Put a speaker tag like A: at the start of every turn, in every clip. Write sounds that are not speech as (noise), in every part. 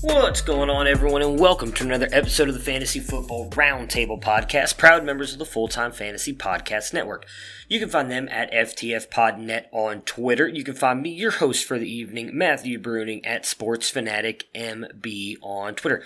A: What's going on, everyone, and welcome to another episode of the Fantasy Football Roundtable Podcast, proud members of the Full Time Fantasy Podcast Network. You can find them at FTFPodNet on Twitter. You can find me, your host for the evening, Matthew Bruning, at Sports Fanatic MB on Twitter.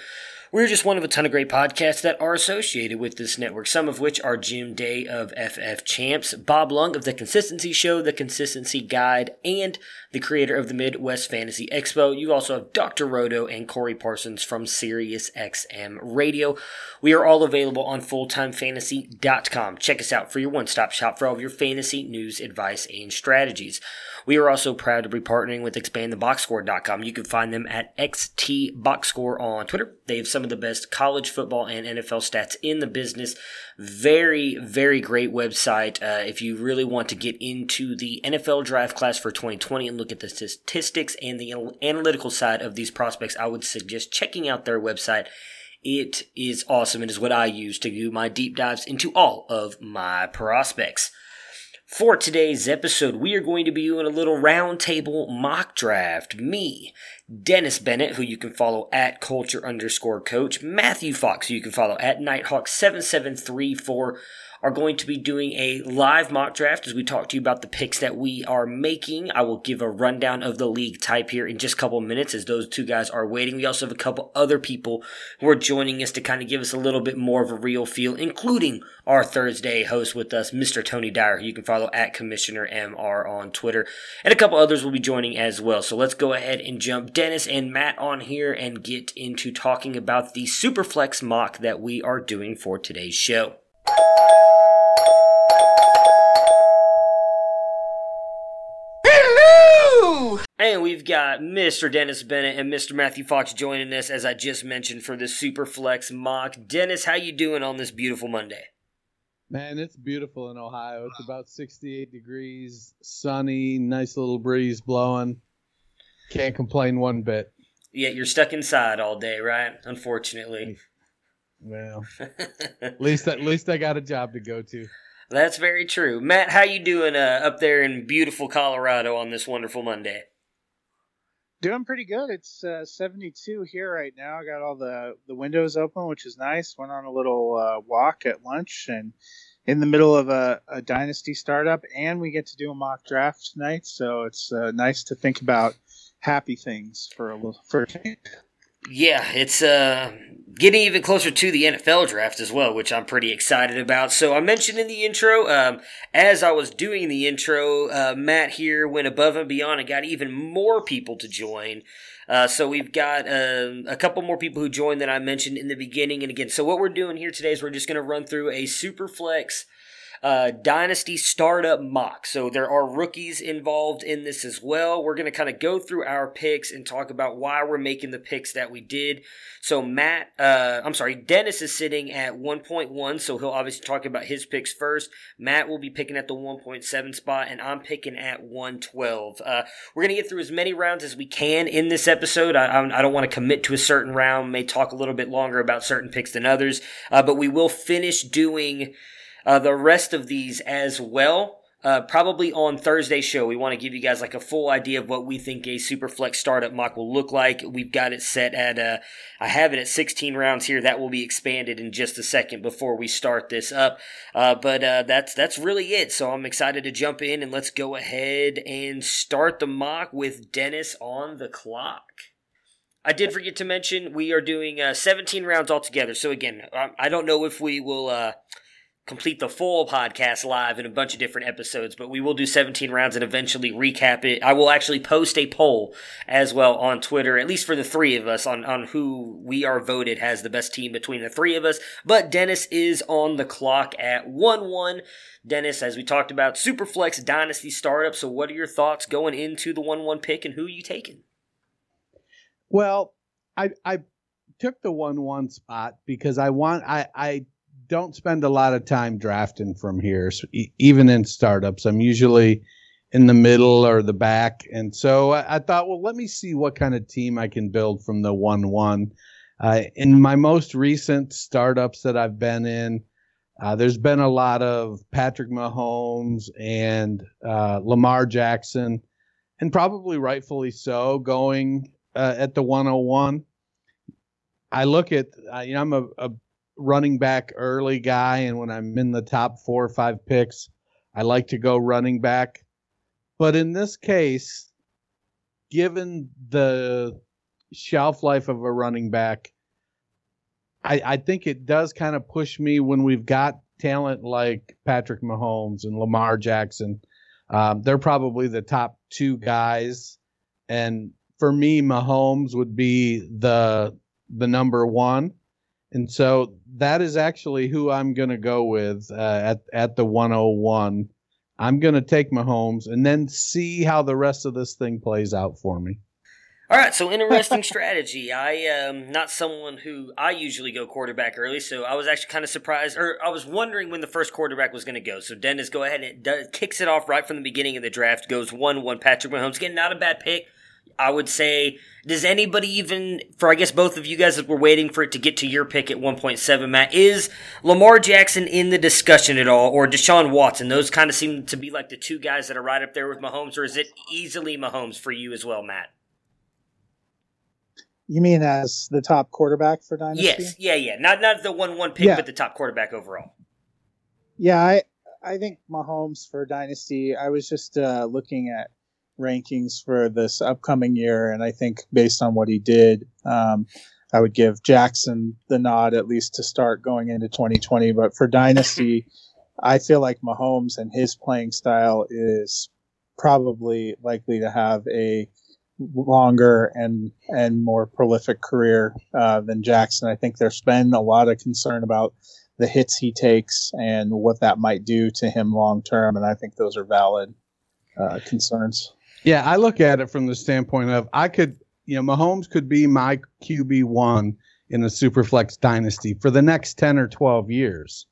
A: We're just one of a ton of great podcasts that are associated with this network, some of which are Jim Day of FF Champs, Bob Lung of The Consistency Show, The Consistency Guide, and the creator of the Midwest Fantasy Expo. You also have Dr. Roto and Corey Parsons from Sirius XM Radio. We are all available on fulltimefantasy.com. Check us out for your one stop shop for all of your fantasy news, advice, and strategies. We are also proud to be partnering with expandtheboxscore.com. You can find them at XTBoxscore on Twitter. They have some of the best college football and NFL stats in the business. Very, very great website. Uh, if you really want to get into the NFL draft class for 2020 and look at the statistics and the analytical side of these prospects, I would suggest checking out their website. It is awesome. It is what I use to do my deep dives into all of my prospects. For today's episode, we are going to be doing a little roundtable mock draft. Me, Dennis Bennett, who you can follow at culture underscore coach, Matthew Fox, who you can follow at Nighthawk7734, are going to be doing a live mock draft as we talk to you about the picks that we are making. I will give a rundown of the league type here in just a couple minutes as those two guys are waiting. We also have a couple other people who are joining us to kind of give us a little bit more of a real feel, including our Thursday host with us, Mr. Tony Dyer, who you can follow at Commissioner MR on Twitter. And a couple others will be joining as well. So let's go ahead and jump Dennis and Matt on here and get into talking about the Superflex mock that we are doing for today's show. And we've got Mr. Dennis Bennett and Mr. Matthew Fox joining us, as I just mentioned, for the Superflex mock. Dennis, how you doing on this beautiful Monday?
B: Man, it's beautiful in Ohio. It's about 68 degrees, sunny, nice little breeze blowing. Can't complain one bit.
A: Yeah, you're stuck inside all day, right? Unfortunately. (laughs)
B: Well, (laughs) at least at least I got a job to go to.
A: That's very true. Matt, how you doing uh, up there in beautiful Colorado on this wonderful Monday?
C: Doing pretty good. It's uh, 72 here right now. I got all the, the windows open, which is nice. Went on a little uh, walk at lunch and in the middle of a, a, dynasty startup, and we get to do a mock draft tonight. So it's uh, nice to think about happy things for a little for a change.
A: Yeah, it's uh, getting even closer to the NFL draft as well, which I'm pretty excited about. So I mentioned in the intro, um, as I was doing the intro, uh, Matt here went above and beyond and got even more people to join. Uh, so we've got um, a couple more people who joined that I mentioned in the beginning. And again, so what we're doing here today is we're just going to run through a super flex uh, Dynasty Startup Mock. So there are rookies involved in this as well. We're going to kind of go through our picks and talk about why we're making the picks that we did. So Matt, uh, I'm sorry, Dennis is sitting at 1.1, so he'll obviously talk about his picks first. Matt will be picking at the 1.7 spot, and I'm picking at 112. Uh, we're going to get through as many rounds as we can in this episode. I, I don't want to commit to a certain round, may talk a little bit longer about certain picks than others, uh, but we will finish doing uh, the rest of these as well. Uh, probably on Thursday's show, we want to give you guys like a full idea of what we think a Superflex startup mock will look like. We've got it set at, uh, I have it at 16 rounds here. That will be expanded in just a second before we start this up. Uh, but uh, that's that's really it. So I'm excited to jump in and let's go ahead and start the mock with Dennis on the clock. I did forget to mention we are doing uh, 17 rounds altogether. So again, I don't know if we will uh, complete the full podcast live in a bunch of different episodes, but we will do 17 rounds and eventually recap it. I will actually post a poll as well on Twitter, at least for the three of us, on, on who we are voted has the best team between the three of us. But Dennis is on the clock at 1 1. Dennis, as we talked about, Superflex Dynasty startup. So, what are your thoughts going into the 1 1 pick and who are you taking?
B: Well, I, I took the 1 1 spot because I want, I, I don't spend a lot of time drafting from here, so e- even in startups. I'm usually in the middle or the back, and so I, I, thought, well, let me see what kind of team I can build from the one-one. Uh, in my most recent startups that I've been in, uh, there's been a lot of Patrick Mahomes and uh, Lamar Jackson, and probably rightfully so, going uh, at the 101. I look at, you know, I'm a, a running back early guy, and when I'm in the top four or five picks, I like to go running back. But in this case, given the shelf life of a running back, I, I think it does kind of push me when we've got talent like Patrick Mahomes and Lamar Jackson. Um, they're probably the top two guys, and for me, Mahomes would be the the number one. And so that is actually who I'm going to go with uh, at at the 101. I'm going to take Mahomes and then see how the rest of this thing plays out for me.
A: All right, so interesting (laughs) strategy. I am not someone who I usually go quarterback early, so I was actually kind of surprised, or I was wondering when the first quarterback was going to go. So Dennis, go ahead and does, kicks it off right from the beginning of the draft. Goes one one. Patrick Mahomes, again, not a bad pick. I would say, does anybody even, for I guess both of you guys that were waiting for it to get to your pick at 1.7, Matt, is Lamar Jackson in the discussion at all, or Deshaun Watson? Those kind of seem to be like the two guys that are right up there with Mahomes, or is it easily Mahomes for you as well, Matt?
C: You mean as the top quarterback for Dynasty?
A: Yes, yeah, yeah. Not not the one one pick, yeah. but the top quarterback overall.
C: Yeah, I I think Mahomes for Dynasty. I was just uh, looking at rankings for this upcoming year, and I think based on what he did, um, I would give Jackson the nod at least to start going into 2020. But for Dynasty, (laughs) I feel like Mahomes and his playing style is probably likely to have a longer and and more prolific career uh, than Jackson. I think there's been a lot of concern about the hits he takes and what that might do to him long term, and I think those are valid uh, concerns.
B: Yeah, I look at it from the standpoint of I could, you know, Mahomes could be my QB one in a Superflex dynasty for the next ten or twelve years.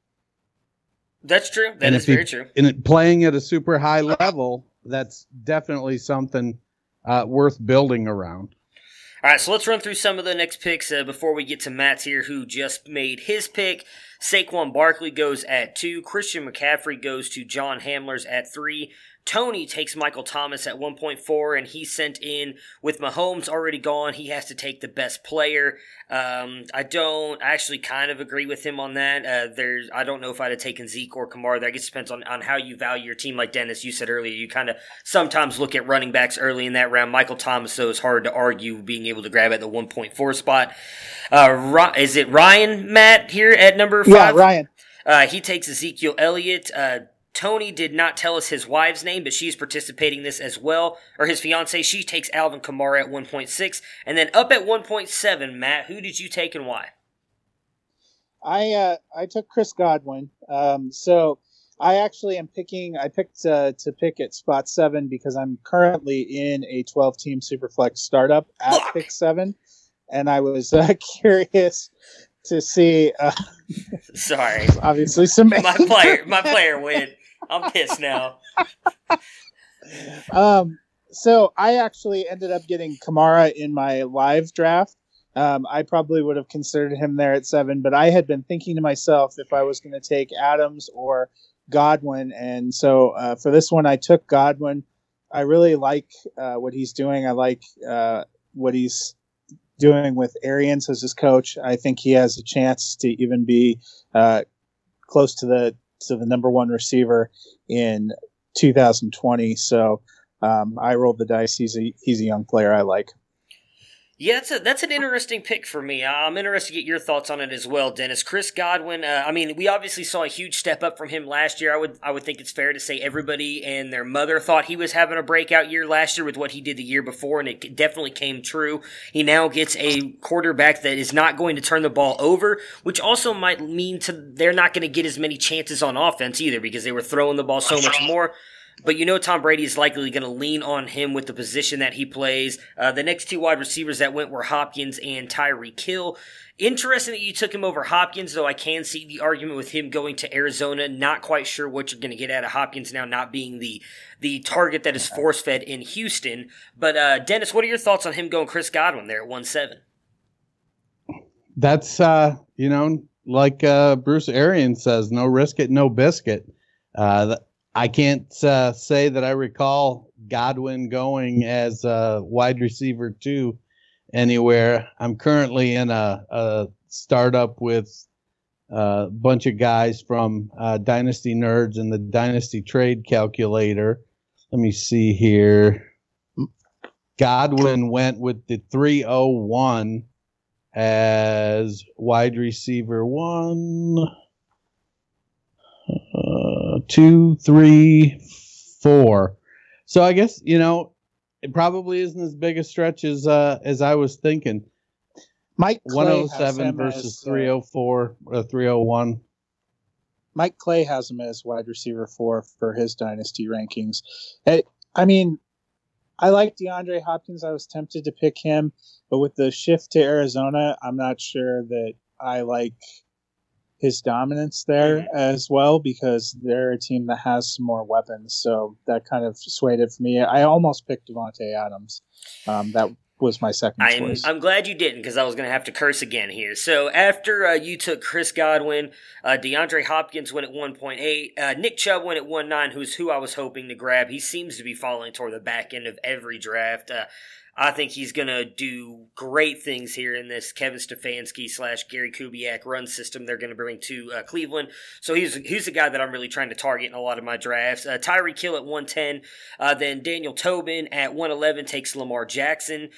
A: That's true. That and is very he, true.
B: And playing at a super high level, that's definitely something uh, worth building around.
A: All right, so let's run through some of the next picks uh, before we get to Matt's here, who just made his pick. Saquon Barkley goes at two. Christian McCaffrey goes to John Hamler's at three. Tony takes Michael Thomas at 1.4, and he sent in with Mahomes already gone. He has to take the best player. Um, I don't I actually kind of agree with him on that. Uh, there's I don't know if I'd have taken Zeke or Kamara. That just depends on, on how you value your team. Like Dennis, you said earlier, you kind of sometimes look at running backs early in that round. Michael Thomas, though, is hard to argue being able to grab at the 1.4 spot. Uh, is it Ryan Matt here at number five?
C: Yeah, Ryan.
A: Uh, he takes Ezekiel Elliott. Uh, Tony did not tell us his wife's name, but she's participating this as well, or his fiance. She takes Alvin Kamara at 1.6, and then up at 1.7. Matt, who did you take and why?
C: I uh, I took Chris Godwin. Um, so I actually am picking. I picked uh, to pick at spot seven because I'm currently in a 12 team superflex startup at
A: Fuck.
C: pick seven, and I was uh, (laughs) curious to see. Uh,
A: Sorry, (laughs)
C: obviously, some
A: my player, my player win. I'm pissed now. (laughs)
C: um, so I actually ended up getting Kamara in my live draft. Um, I probably would have considered him there at seven, but I had been thinking to myself if I was going to take Adams or Godwin, and so uh, for this one I took Godwin. I really like uh, what he's doing. I like uh, what he's doing with Arians as his coach. I think he has a chance to even be uh, close to the to the number one receiver in 2020. So um, I rolled the dice. He's a he's a young player I like.
A: Yeah, that's a, that's an interesting pick for me. I'm interested to get your thoughts on it as well, Dennis. Chris Godwin. Uh, I mean, we obviously saw a huge step up from him last year. I would I would think it's fair to say everybody and their mother thought he was having a breakout year last year with what he did the year before, and it definitely came true. He now gets a quarterback that is not going to turn the ball over, which also might mean to they're not going to get as many chances on offense either because they were throwing the ball so much more. But you know Tom Brady is likely going to lean on him with the position that he plays. Uh, the next two wide receivers that went were Hopkins and Tyreek Hill. Interesting that you took him over Hopkins, though I can see the argument with him going to Arizona. Not quite sure what you're going to get out of Hopkins now, not being the the target that is force fed in Houston. But uh, Dennis, what are your thoughts on him going Chris Godwin there at one seven?
B: That's uh, you know, like uh, Bruce Arians says, no risk it, no biscuit. Uh, I can't uh, say that I recall Godwin going as a wide receiver two anywhere. I'm currently in a, a startup with a bunch of guys from uh, Dynasty Nerds and the Dynasty Trade Calculator. Let me see here. Godwin went with the 301 as wide receiver one, uh, two, three, four. So I guess you know it probably isn't as big a stretch as uh, as I was thinking.
C: Mike Clay
B: 107
C: him
B: versus
C: as, uh,
B: 304 or 301.
C: Mike Clay has him as wide receiver four for his dynasty rankings. I, I mean, I like DeAndre Hopkins. I was tempted to pick him, but with the shift to Arizona, I'm not sure that I like his dominance there as well because they're a team that has some more weapons. So that kind of swayed it for me. I almost picked Davante Adams. Um, that was my second
A: I'm,
C: choice.
A: I'm glad you didn't because I was going to have to curse again here. So after uh, you took Chris Godwin, uh, DeAndre Hopkins went at 1.8, uh, Nick Chubb went at 1.9, who's who I was hoping to grab. He seems to be falling toward the back end of every draft. I think he's going to do great things here in this Kevin Stefanski slash Gary Kubiak run system they're going to bring to uh, Cleveland. So he's he's the guy that I'm really trying to target in a lot of my drafts. Uh, Tyreek Hill at 110, uh, then Daniel Tobin at 111 takes Lamar Jackson.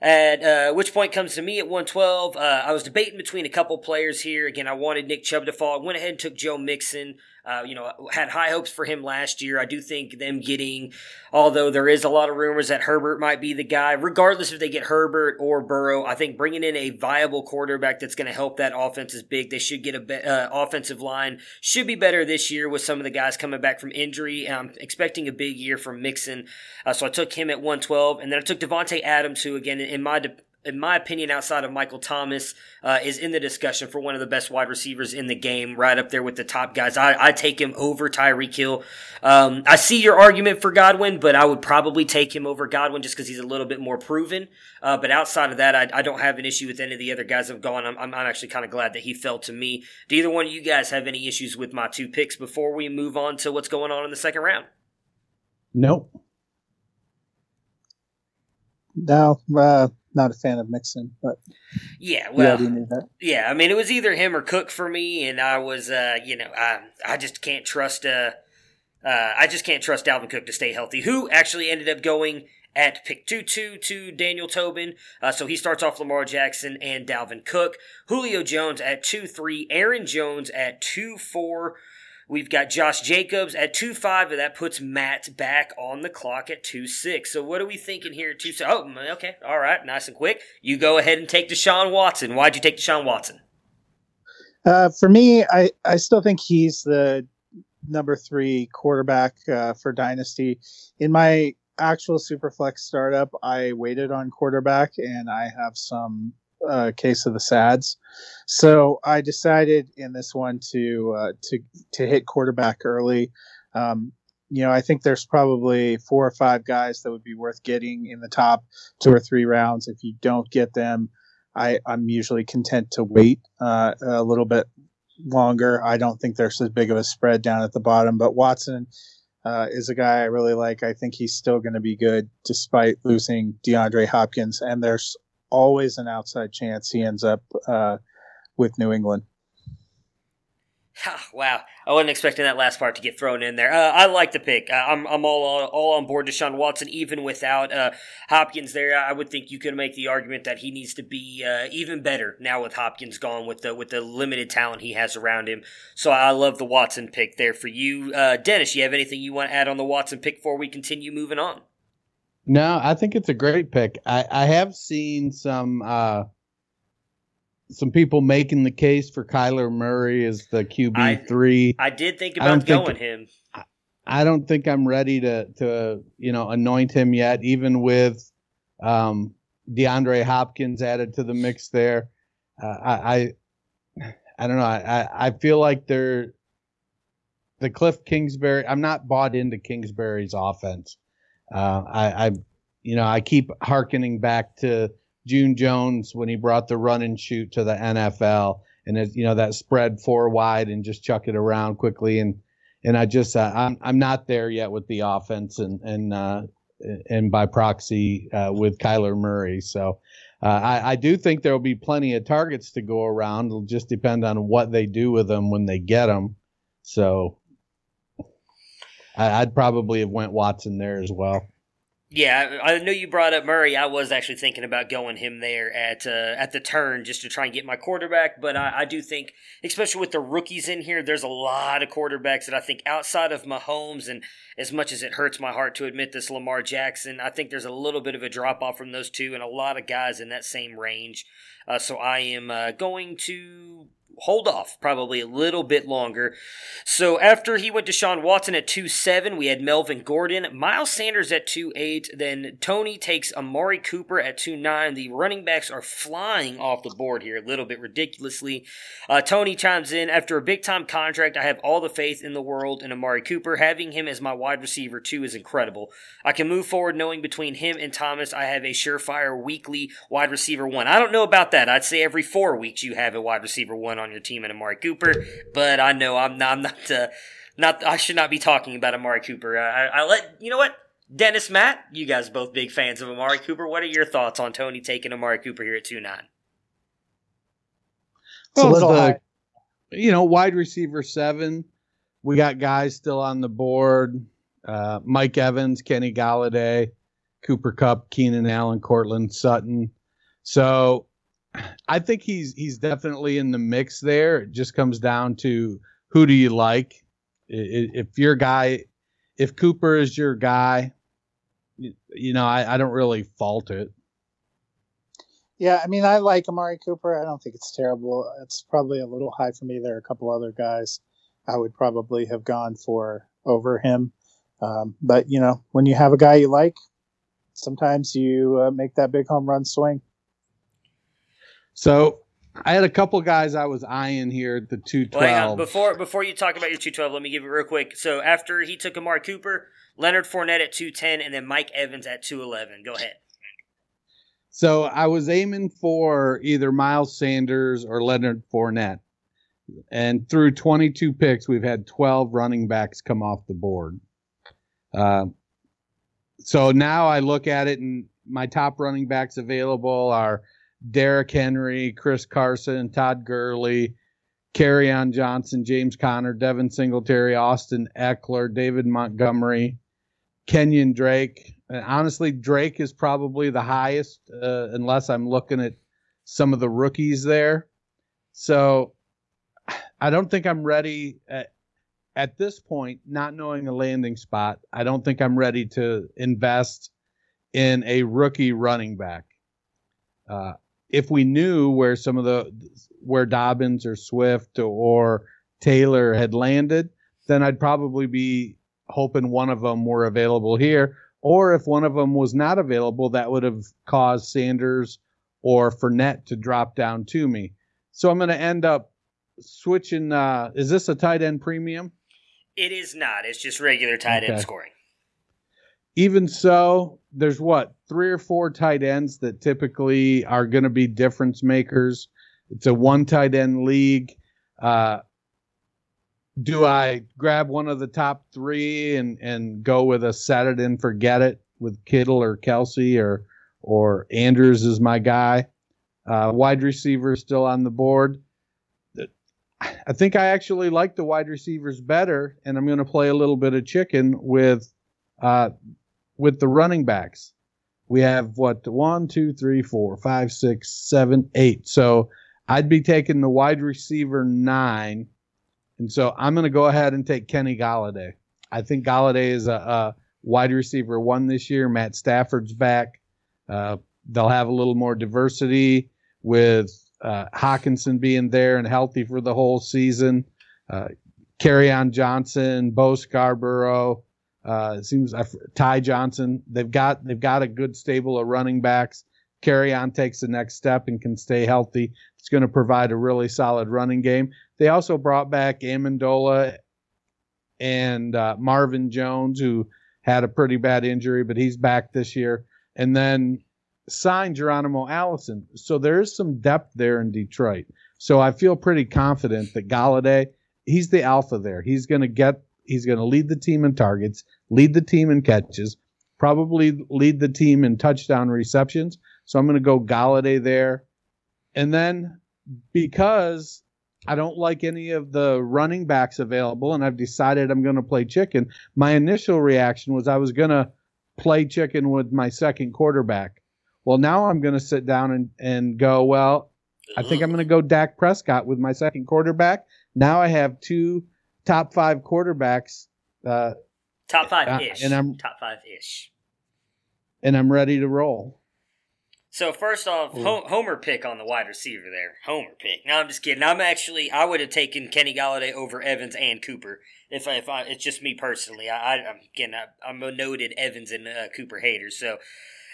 A: At uh, which point comes to me at 112. Uh, I was debating between a couple players here. Again, I wanted Nick Chubb to fall. I went ahead and took Joe Mixon. Uh, you know, had high hopes for him last year. I do think them getting, although there is a lot of rumors that Herbert might be the guy, regardless if they get Herbert or Burrow, I think bringing in a viable quarterback that's going to help that offense is big. They should get a be- uh, offensive line should be better this year with some of the guys coming back from injury. I'm expecting a big year from Mixon, uh, so I took him at 112, and then I took Davante Adams, who again in my de- in my opinion, outside of Michael Thomas, uh, is in the discussion for one of the best wide receivers in the game, right up there with the top guys. I, I take him over Tyreek Hill. Um, I see your argument for Godwin, but I would probably take him over Godwin just because he's a little bit more proven. Uh, but outside of that, I, I, don't have an issue with any of the other guys I've gone. I'm, I'm actually kind of glad that he fell to me. Do either one of you guys have any issues with my two picks before we move on to what's going on in the second round?
B: Nope.
C: No, uh, not a fan of Mixon, but
A: Yeah, well,
C: already knew that.
A: Yeah, I mean, it was either him or Cook for me, and I was, uh, you know, I I just can't trust. Uh, uh, I just can't trust Dalvin Cook to stay healthy. Who actually ended up going at pick two two to Daniel Tobin. Uh, so he starts off Lamar Jackson and Dalvin Cook. Julio Jones at two three. Aaron Jones at two four. We've got Josh Jacobs at two five, and that puts Matt back on the clock at two six. So what are we thinking here at two six? Oh, okay, all right, nice and quick. You go ahead and take Deshaun Watson. Why'd you take Deshaun Watson?
C: Uh, for me, I, I still think he's the number three quarterback uh, for Dynasty. In my actual Superflex startup, I waited on quarterback and I have some uh, case of the sads. So I decided in this one to uh, to to hit quarterback early. Um, you know, I think there's probably four or five guys that would be worth getting in the top two or three rounds. If you don't get them, I, I'm usually content to wait uh, a little bit longer. I don't think there's as big of a spread down at the bottom, but Watson uh, is a guy I really like. I think he's still going to be good despite losing DeAndre Hopkins, and there's always an outside chance he ends up uh, with New England. (laughs)
A: wow, I wasn't expecting that last part to get thrown in there. Uh, I like the pick. Uh, I'm I'm all on, all on board Deshaun Watson, even without uh, Hopkins there. I would think you could make the argument that he needs to be uh, even better now with Hopkins gone, with the with the limited talent he has around him. So I love the Watson pick there for you, uh, Dennis. You have anything you want to add on the Watson pick before we continue moving on?
B: No, I think it's a great pick. I, I have seen some uh, some people making the case for Kyler Murray as the QB three.
A: I did think
B: I
A: about
B: think-
A: going him.
B: I don't think I'm ready to to you know anoint him yet, even with um, DeAndre Hopkins added to the mix there. Uh, I, I I don't know. I, I I feel like they're the Cliff Kingsbury. I'm not bought into Kingsbury's offense. Uh, I, I you know I keep hearkening back to June Jones when he brought the run and shoot to the NFL, and it, you know that spread four wide and just chuck it around quickly and and I just uh, I'm I'm not there yet with the offense and and uh, and by proxy uh, with Kyler Murray. So uh, I, I do think there will be plenty of targets to go around. It'll just depend on what they do with them when they get them. So I, I'd probably have went Watson there as well.
A: Yeah, I I know you brought up Murray. I was actually thinking about going him there at uh, at the turn just to try and get my quarterback. But I, I do think, especially with the rookies in here, there's a lot of quarterbacks that I think outside of Mahomes, and as much as it hurts my heart to admit this, Lamar Jackson, I think there's a little bit of a drop off from those two, and a lot of guys in that same range. Uh, so I am uh, going to hold off probably a little bit longer. So after he went to Sean Watson at 2 7, we had Melvin Gordon, Miles Sanders at 2 8, then Tony takes Amari Cooper at 2 9. The running backs are flying off the board here a little bit ridiculously. Uh, Tony chimes in after a big time contract. I have all the faith in the world in Amari Cooper. Having him as my wide receiver, too, is incredible. I can move forward knowing between him and Thomas, I have a surefire weekly wide receiver one. I don't know about that. I'd say every four weeks you have a wide receiver one on your team and Amari Cooper, but I know I'm not, I'm not, uh, not, I should not be talking about Amari Cooper. I, I let, you know what? Dennis, Matt, you guys both big fans of Amari Cooper. What are your thoughts on Tony taking Amari Cooper here at 2 9?
C: It's a
B: Well,
C: little
B: the-
C: high.
B: You know, wide receiver seven. We got guys still on the board. Uh, Mike Evans, Kenny Golladay, Cooper Kupp, Keenan Allen, Courtland Sutton. So I think he's he's definitely in the mix there. It just comes down to who do you like. If your guy, if Cooper is your guy, you, you know, I, I don't really fault it.
C: Yeah, I mean, I like Amari Cooper. I don't think it's terrible. It's probably a little high for me. There are a couple other guys I would probably have gone for over him. Um, but, you know, when you have a guy you like, sometimes you uh, make that big home run swing.
B: So I had a couple guys I was eyeing here at the two
A: twelve. Well,
B: twelve.
A: Before before you talk about your two twelve, let me give it real quick. So after he took Amari Cooper, Leonard Fournette at two ten, and then Mike Evans at two eleven. Go ahead.
B: So I was aiming for either Miles Sanders or Leonard Fournette. And through 22 picks, we've had 12 running backs come off the board. Uh, so now I look at it and my top running backs available are Derrick Henry, Chris Carson, Todd Gurley, on Johnson, James Conner, Devin Singletary, Austin Ekeler, David Montgomery, Kenyon Drake. And honestly, Drake is probably the highest, uh, unless I'm looking at some of the rookies there. So I don't think I'm ready at, at this point, not knowing a landing spot. I don't think I'm ready to invest in a rookie running back. Uh, if we knew where some of the where Dobbins or Swift or Taylor had landed, then I'd probably be hoping one of them were available here. Or if one of them was not available, that would have caused Sanders or Fournette to drop down to me. So I'm going to end up switching. Uh, is this a tight end premium?
A: It is not. It's just regular tight end scoring.
B: Even so, there's what three or four tight ends that typically are going to be difference makers. It's a one tight end league. Uh, do I grab one of the top three and, and go with a set it and forget it with Kittle or Kelce or or Andrews is my guy? Uh, wide receiver still on the board. I think I actually like the wide receivers better, and I'm going to play a little bit of chicken with uh, with the running backs. We have what one, two, three, four, five, six, seven, eight. So I'd be taking the wide receiver nine, and so I'm going to go ahead and take Kenny Golladay. I think Golladay is a, a wide receiver one this year. Matt Stafford's back. Uh, they'll have a little more diversity with uh, Hockenson being there and healthy for the whole season. Uh, on Johnson, Bo Scarborough, uh, it seems uh, Ty Johnson. They've got they've got a good stable of running backs. Kerryon takes the next step and can stay healthy. It's going to provide a really solid running game. They also brought back Amendola and uh, Marvin Jones, who had a pretty bad injury, but he's back this year. And then signed Geronimo Allison. So there is some depth there in Detroit. So I feel pretty confident that Golladay, he's the alpha there. He's going to get He's going to lead the team in targets, lead the team in catches, probably lead the team in touchdown receptions. So I'm going to go Golladay there. And then because I don't like any of the running backs available and I've decided I'm going to play chicken, my initial reaction was I was going to play chicken with my second quarterback. Well, now I'm going to sit down and, and go, well, I think I'm going to go Dak Prescott with my second quarterback. Now I have two top five quarterbacks. Uh,
A: top five ish. Uh, and I'm top five ish.
B: And I'm ready to roll.
A: So first off, Homer pick on the wide receiver there. Homer pick. No, I'm just kidding. I'm actually I would have taken Kenny Golladay over Evans and Cooper if I, if I it's just me personally. I, I am again I, am a noted Evans and uh, Cooper hater. So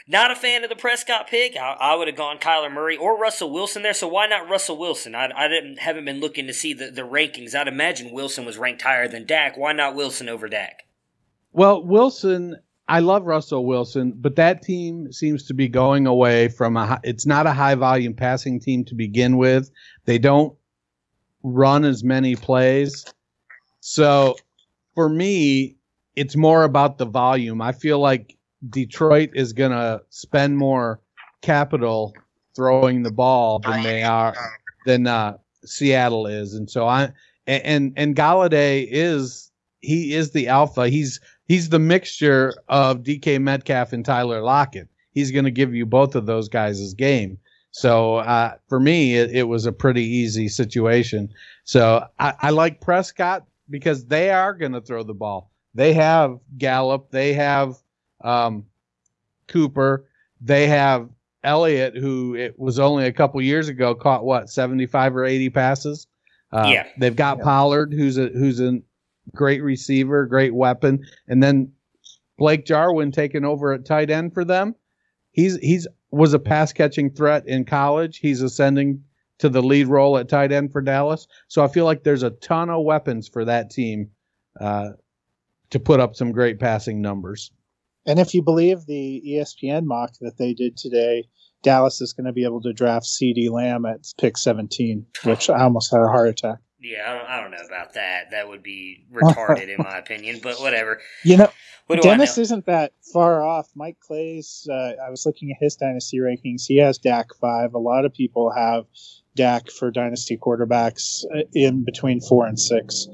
A: not a fan of the Prescott pick. I, I would have gone Kyler Murray or Russell Wilson there. So why not Russell Wilson? I, I didn't haven't been looking to see the, the rankings. I'd imagine Wilson was ranked higher than Dak. Why not Wilson over Dak?
B: Well, Wilson, I love Russell Wilson, but that team seems to be going away from a. It's not a high volume passing team to begin with. They don't run as many plays. So for me, it's more about the volume. I feel like Detroit is going to spend more capital throwing the ball than they are than uh, Seattle is, and so I and and Golladay is he is the alpha. He's he's the mixture of DK Metcalf and Tyler Lockett. He's going to give you both of those guys' game. So uh, for me, it, it, was a pretty easy situation. So I, I like Prescott because they are going to throw the ball. They have Gallup. They have um, Cooper. They have Elliott, who it was only a couple years ago caught what seventy five or eighty passes. Uh, yeah, they've got yeah. Pollard, who's a who's a great receiver, great weapon, and then Blake Jarwin taking over at tight end for them. He's he's was a pass catching threat in college. He's ascending to the lead role at tight end for Dallas. So I feel like there's a ton of weapons for that team uh, to put up some great passing numbers.
C: And if you believe the ESPN mock that they did today, Dallas is going to be able to draft CeeDee Lamb at pick 17, which I almost had a heart attack.
A: Yeah, I don't, I don't know about that. That would be retarded in my opinion, but whatever.
C: You know,
A: What
C: Dennis
A: know?
C: isn't that far off. Mike Clay's. Uh, I was looking at his dynasty rankings. He has Dak five. A lot of people have Dak for dynasty quarterbacks uh, in between four and six.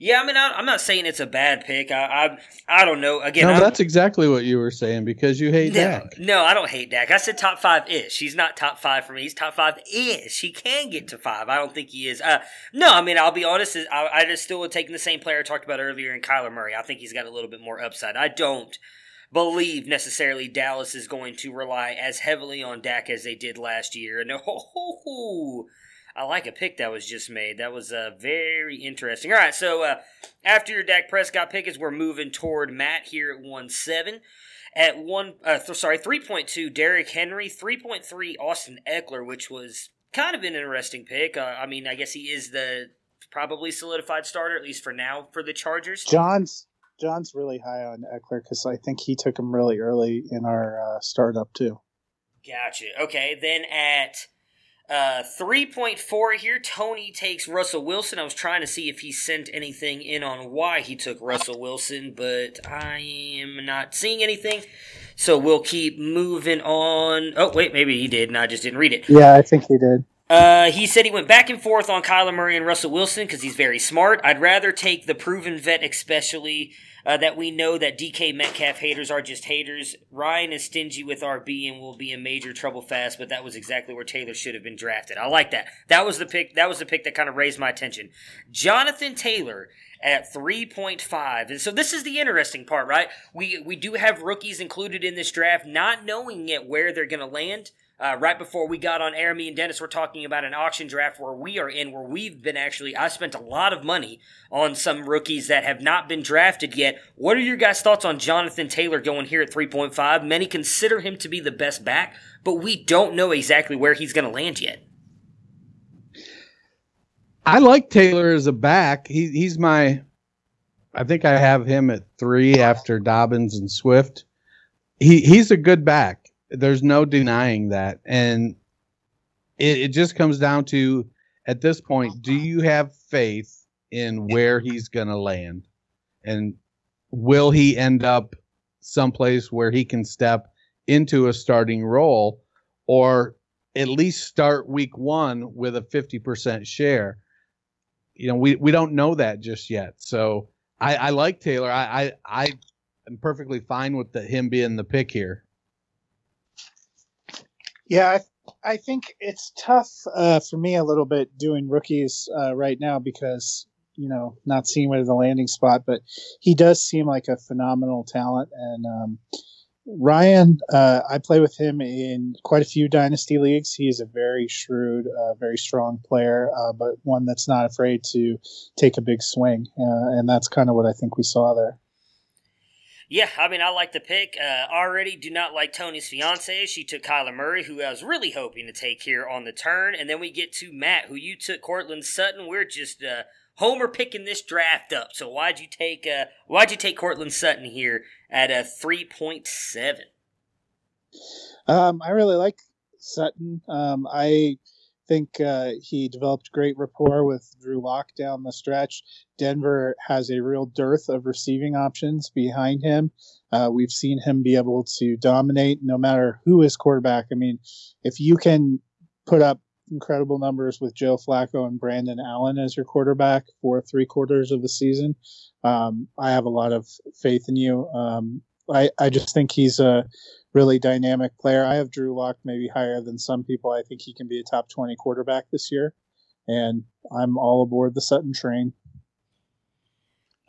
A: Yeah, I mean, I, I'm not saying it's a bad pick. I, I, I don't know. Again,
B: no,
A: I'm-
B: that's exactly what you were saying because you hate
A: no,
B: Dak.
A: no, I don't hate Dak. I said top five ish. He's not top five for me. He's top five ish. He can get to five. I don't think he is. Uh, no, I mean, I'll be honest. I, I just still would take the same player I talked about earlier in Kyler Murray. I think he's got a little bit more upside. I don't believe necessarily Dallas is going to rely as heavily on Dak as they did last year. And (laughs) oh, I like a pick that was just made. That was uh, very interesting. All right, so uh, after your Dak Prescott pick is we're moving toward Matt here at one seven. At one, uh, th- sorry, three point two, Derrick Henry. Three point three, Austin Ekeler, which was kind of an interesting pick. Uh, I mean, I guess he is the probably solidified starter at least for now for the Chargers.
C: John's John's really high on Ekeler because I think he took him really early in our uh, startup too.
A: Gotcha. Okay, then at uh, 3.4 here, Tony takes Russell Wilson. I was trying to see if he sent anything in on why he took Russell Wilson, but I am not seeing anything. So we'll keep moving on. Oh, wait, maybe he did, and I just didn't read it.
C: Yeah, I think he did.
A: Uh, he said he went back and forth on Kyler Murray and Russell Wilson because he's very smart. I'd rather take the proven vet, especially uh, that we know that DK Metcalf haters are just haters. Ryan is stingy with RB and will be in major trouble fast, but that was exactly where Taylor should have been drafted. I like that. That was the pick. That was the pick that kind of raised my attention. Jonathan Taylor at 3.5. And so this is the interesting part, right? We we do have rookies included in this draft, not knowing yet where they're going to land. Uh, right before we got on air, me and Dennis were talking about an auction draft where we are in, where we've been actually, I spent a lot of money on some rookies that have not been drafted yet. What are your guys' thoughts on Jonathan Taylor going here at 3.5? Many consider him to be the best back, but we don't know exactly where he's going to land yet.
B: I like Taylor as a back. He, he's my, I think I have him at three after Dobbins and Swift. He he's a good back. There's no denying that, and it, it just comes down to at this point, do uh-huh. you have faith in where he's going to land, and will he end up someplace where he can step into a starting role, or at least start week one with a 50% share? you know, we, we don't know that just yet. So I, I like Taylor. I, I, I am perfectly fine with the, him being the pick here.
C: Yeah, I, I think it's tough uh, for me a little bit doing rookies uh, right now because you know not seeing where the landing spot, but he does seem like a phenomenal talent. And um, Ryan, uh, I play with him in quite a few dynasty leagues. He is a very shrewd, uh, very strong player, uh, but one that's not afraid to take a big swing, uh, and that's kind of what I think we saw there.
A: Yeah, I mean, I like the pick. Uh, already do not like Tony's fiance. She took Kyler Murray, who I was really hoping to take here on the turn. And then we get to Matt, who you took Courtland Sutton. We're just uh, Homer picking this draft up. So why'd you take uh, why'd you take Courtland Sutton here at a three point seven?
C: Um, I really like Sutton. Um, I think uh, he developed great rapport with Drew Lock down the stretch. Denver has a real dearth of receiving options behind him. Uh, we've seen him be able to dominate no matter who is quarterback. I mean, if you can put up incredible numbers with Joe Flacco and Brandon Allen as your quarterback for three quarters of the season, um, I have a lot of faith in you. Um, I, I just think he's a really dynamic player. I have Drew Lock maybe higher than some people. I think he can be a top 20 quarterback this year. And I'm all aboard the Sutton train.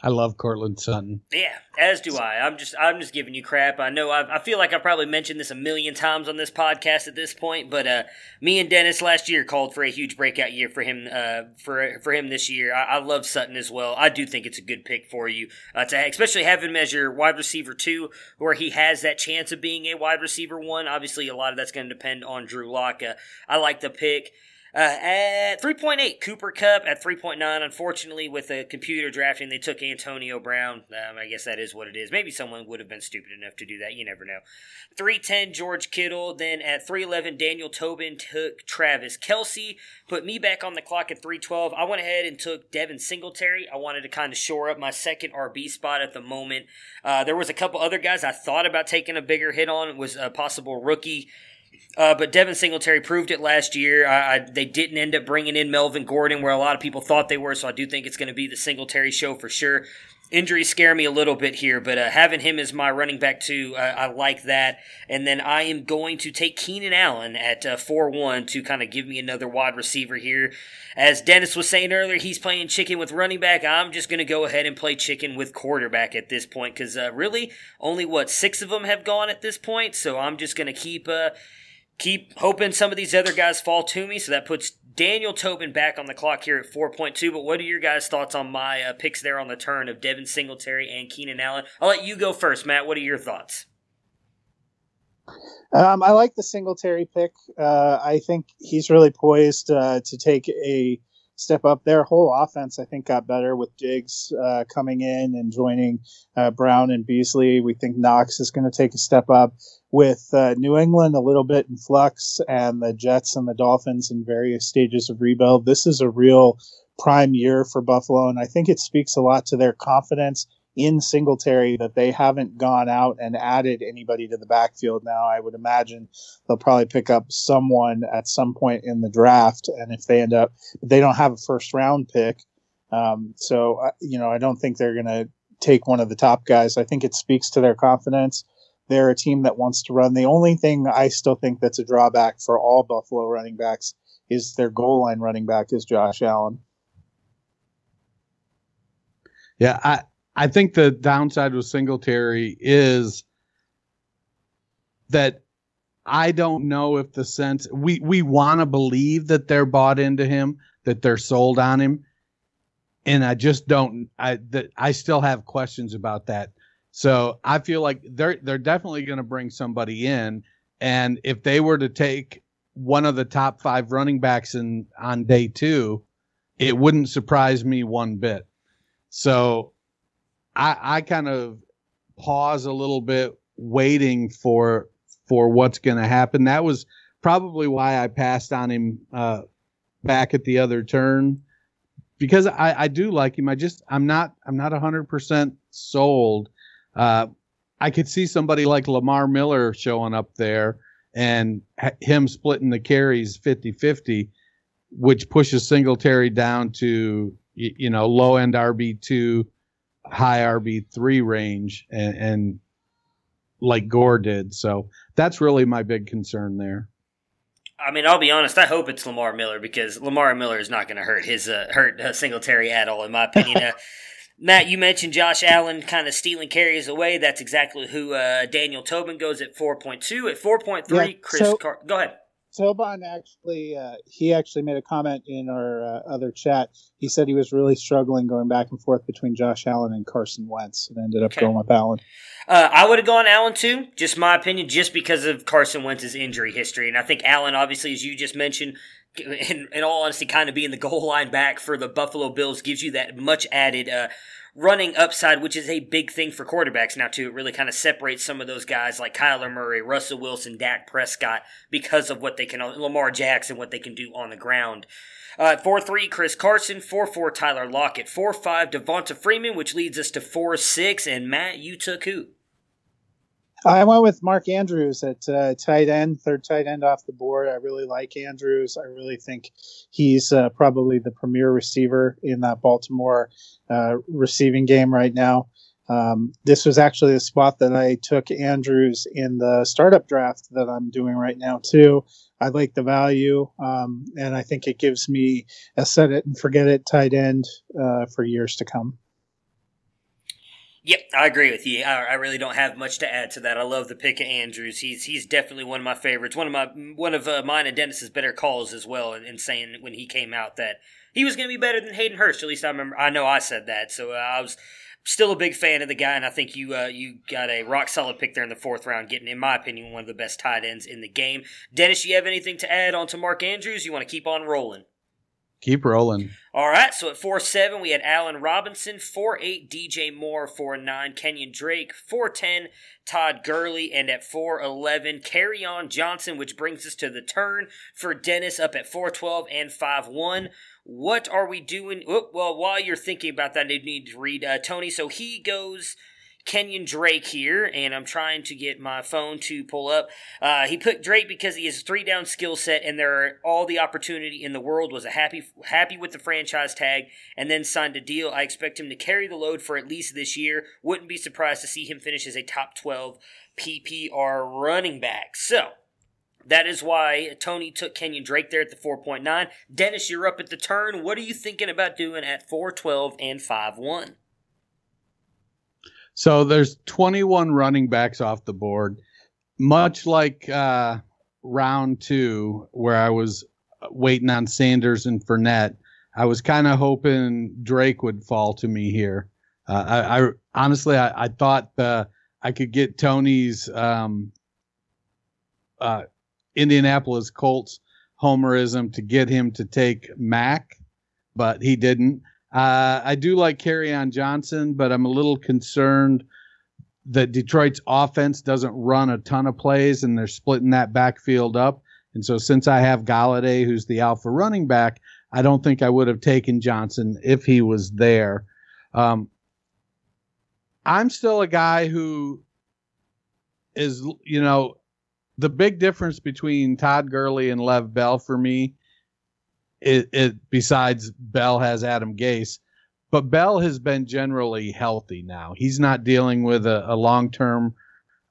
B: I love Courtland Sutton.
A: Yeah, as do I. I'm just I'm just giving you crap. I know I've, I feel like I probably mentioned this a million times on this podcast at this point, but uh, me and Dennis last year called for a huge breakout year for him uh, for for him this year. I, I love Sutton as well. I do think it's a good pick for you uh, to especially have him as your wide receiver two, where he has that chance of being a wide receiver one. Obviously, a lot of that's going to depend on Drew Lock. Uh, I like the pick. Uh, at 3.8, Cooper Kupp at 3.9. Unfortunately, with the computer drafting, they took Antonio Brown. Um, I guess that is what it is. Maybe someone would have been stupid enough to do that. You never know. 310, George Kittle. Then at 311, Daniel Tobin took Travis Kelce. Put me back on the clock at 312. I went ahead and took Devin Singletary. I wanted to kind of shore up my second RB spot at the moment. Uh, there was a couple other guys I thought about taking a bigger hit on. It was a possible rookie uh, but Devin Singletary proved it last year. I, I, they didn't end up bringing in Melvin Gordon where a lot of people thought they were, so I do think it's going to be the Singletary show for sure. Injuries scare me a little bit here, but uh, having him as my running back too, uh, I like that. And then I am going to take Keenan Allen at uh, 4 1 to kind of give me another wide receiver here. As Dennis was saying earlier, he's playing chicken with running back. I'm just going to go ahead and play chicken with quarterback at this point because uh, really only what six of them have gone at this point. So I'm just going to keep uh, keep hoping some of these other guys fall to me. So that puts Daniel Tobin back on the clock here at 4.2. But what are your guys' thoughts on my uh, picks there on the turn of Devin Singletary and Keenan Allen? I'll let you go first, Matt. What are your thoughts?
C: Um, I like the Singletary pick. Uh, I think he's really poised uh, to take a step up. Their whole offense, I think, got better with Diggs uh, coming in and joining uh, Brown and Beasley. We think Knox is going to take a step up with uh, New England a little bit in flux and the Jets and the Dolphins in various stages of rebuild. This is a real prime year for Buffalo, and I think it speaks a lot to their confidence in Singletary that they haven't gone out and added anybody to the backfield now. I would imagine they'll probably pick up someone at some point in the draft, and if they end up, they don't have a first round pick. Um, so, uh, you know, I don't think they're going to take one of the top guys. I think it speaks to their confidence. They're a team that wants to run. The only thing I still think that's a drawback for all Buffalo running backs is their goal line running back is Josh Allen.
B: Yeah, I I think the downside with Singletary is that I don't know if the sense we we want to believe that they're bought into him, that they're sold on him, and I just don't. I that I still have questions about that. So I feel like they're they're definitely going to bring somebody in, and if they were to take one of the top five running backs in on day two, it wouldn't surprise me one bit. So I, I kind of pause a little bit waiting for for what's going to happen. That was probably why I passed on him uh, back at the other turn because I, I do like him. I just I'm not I'm not hundred percent sold. Uh, I could see somebody like Lamar Miller showing up there and ha- him splitting the carries 50-50, which pushes Singletary down to you, you know low end RB two high RB3 range and, and like Gore did. So that's really my big concern there.
A: I mean, I'll be honest. I hope it's Lamar Miller because Lamar Miller is not going to hurt his uh, hurt uh, Singletary at all, in my opinion. (laughs) uh, Matt, you mentioned Josh Allen kind of stealing carries away. That's exactly who uh, Daniel Tobin goes at four point two. At four point three, yeah, Chris. So, Car- go ahead.
C: Tobin actually, uh, he actually made a comment in our uh, other chat. He said he was really struggling going back and forth between Josh Allen and Carson Wentz, and ended up okay. going with Allen.
A: Uh, I would have gone Allen too, just my opinion, just because of Carson Wentz's injury history, and I think Allen, obviously, as you just mentioned, in, in all honesty, kind of being the goal line back for the Buffalo Bills gives you that much added uh, running upside, which is a big thing for quarterbacks now too. It really kind of separates some of those guys like Kyler Murray, Russell Wilson, Dak Prescott because of what they can, Lamar Jackson, what they can do on the ground. Uh, 4 3, Chris Carson. 4 4, Tyler Lockett. 4 5, Devonta Freeman, which leads us to 4 6. And Matt, you took who?
C: I went with Mark Andrews at uh, tight end, third tight end off the board. I really like Andrews. I really think he's uh, probably the premier receiver in that Baltimore uh, receiving game right now. Um, this was actually the spot that I took Andrews in the startup draft that I'm doing right now too. I like the value, um, and I think it gives me a set it and forget it tight end uh, for years to come.
A: Yep, I agree with you. I, I, really don't have much to add to that. I love the pick of Andrews. He's he's definitely one of my favorites. One of my one of uh, mine and Dennis's better calls as well. In, in saying when he came out that he was going to be better than Hayden Hurst. At least I remember. I know I said that. So uh, I was still a big fan of the guy, and I think you uh, you got a rock solid pick there in the fourth round, getting, in my opinion, one of the best tight ends in the game. Dennis, you have anything to add on to Mark Andrews? You want to keep on rolling?
B: Keep rolling.
A: All right, so at 4 7, we had Allen Robinson, 4 8, DJ Moore, 4 9, Kenyon Drake, 4 10, Todd Gurley, and at 4 11, Kerryon Johnson, which brings us to the turn for Dennis up at 4 12 and 5 1. What are we doing? Oh, well, while you're thinking about that, I need to read uh, Tony. So he goes Kenyon Drake here, and I'm trying to get my phone to pull up. Uh, he put Drake because he has a three down skill set, and there are all the opportunity in the world. Was a happy happy with the franchise tag, and then signed a deal. I expect him to carry the load for at least this year. Wouldn't be surprised to see him finish as a top 12 PPR running back. So. That is why Tony took Kenyon Drake there at the 4.9. Dennis, you're up at the turn. What are you thinking about doing at 412 and 5 1?
B: So there's 21 running backs off the board, much like uh, round two, where I was waiting on Sanders and Fournette. I was kind of hoping Drake would fall to me here. Uh, I, I, honestly, I, I thought uh, I could get Tony's um, uh, Indianapolis Colts homerism to get him to take Mack, but he didn't. Uh, I do like Kerryon Johnson, but I'm a little concerned that Detroit's offense doesn't run a ton of plays and they're splitting that backfield up. And so since I have Golladay, who's the alpha running back, I don't think I would have taken Johnson if he was there. Um, I'm still a guy who is, you know, the big difference between Todd Gurley and Lev Bell for me it, it besides Bell has Adam Gase, but Bell has been generally healthy now. He's not dealing with a, a long term